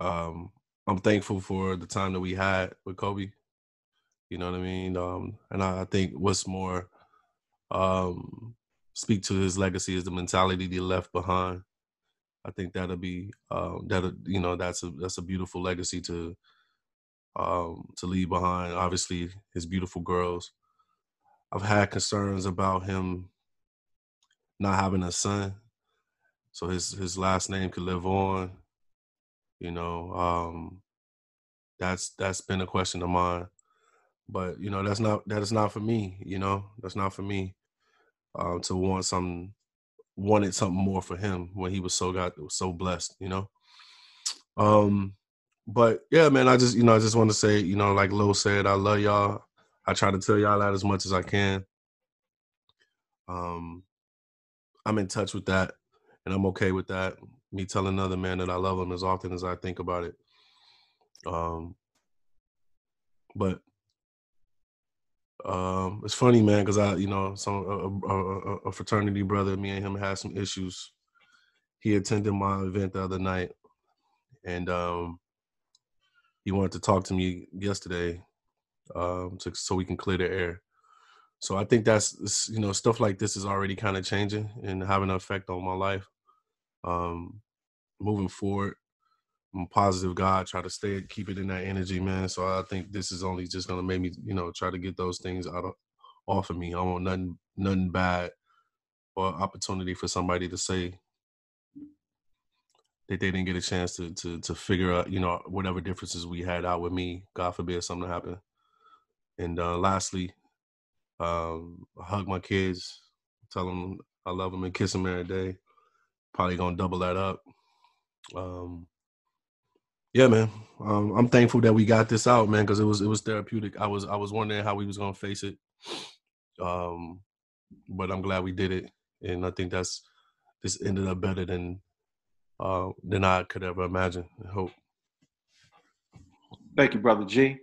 um, I'm thankful for the time that we had with Kobe. You know what I mean? Um, and I, I think what's more um, speak to his legacy is the mentality he left behind. I think that'll be um, that you know that's a that's a beautiful legacy to um, to leave behind. Obviously, his beautiful girls. I've had concerns about him not having a son, so his his last name could live on. You know, um, that's that's been a question of mine, but you know that's not that is not for me. You know, that's not for me uh, to want some wanted something more for him when he was so got was so blessed, you know. Um, but yeah, man, I just you know I just want to say you know like Lo said, I love y'all. I try to tell y'all that as much as I can. Um, I'm in touch with that, and I'm okay with that. Me telling another man that I love him as often as I think about it. Um, but Um, it's funny, man, because I, you know, some a, a, a, fraternity brother, me and him had some issues. He attended my event the other night, and um, he wanted to talk to me yesterday, um, to, so we can clear the air. So I think that's you know stuff like this is already kind of changing and having an effect on my life. Um, moving forward, I'm a positive guy. Try to stay, keep it in that energy, man. So I think this is only just gonna make me, you know, try to get those things out of off of me. I want nothing, nothing bad or opportunity for somebody to say that they didn't get a chance to to to figure out, you know, whatever differences we had out with me. God forbid something happen. And uh, lastly, um, I hug my kids, tell them I love them and kiss them every day. Probably gonna double that up. Um, yeah, man. Um, I'm thankful that we got this out, man, because it was it was therapeutic. I was I was wondering how we was gonna face it, um, but I'm glad we did it, and I think that's this ended up better than uh, than I could ever imagine. I hope. Thank you, brother G.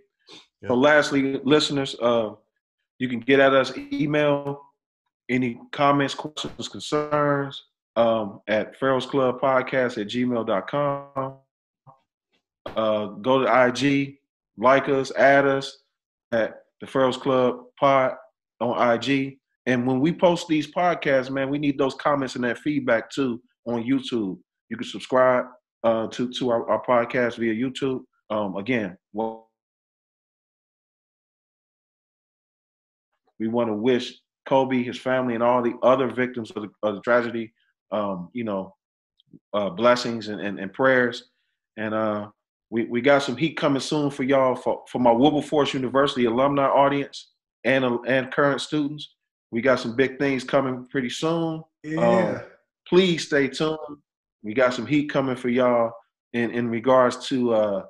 So, lastly, listeners, uh, you can get at us email any comments, questions, concerns um, at Pharaohs Club Podcast at gmail.com uh, go to IG, like us, add us at the Pharaohs Club Pod on IG. And when we post these podcasts, man, we need those comments and that feedback too on YouTube. You can subscribe uh, to to our, our podcast via YouTube. Um, again, well, we want to wish Kobe, his family, and all the other victims of the, of the tragedy, um, you know, uh, blessings and, and, and prayers. And uh, we, we got some heat coming soon for y'all for, for my Wilberforce University alumni audience and and current students. We got some big things coming pretty soon. Yeah. Um, please stay tuned. We got some heat coming for y'all in, in regards to uh,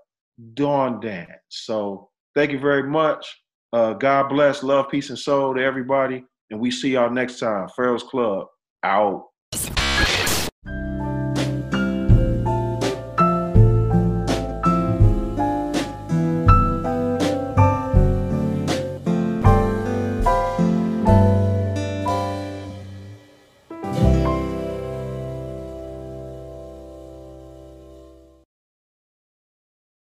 Dawn Dance. So thank you very much. Uh, God bless, love, peace, and soul to everybody. And we see y'all next time. Pharaohs Club out.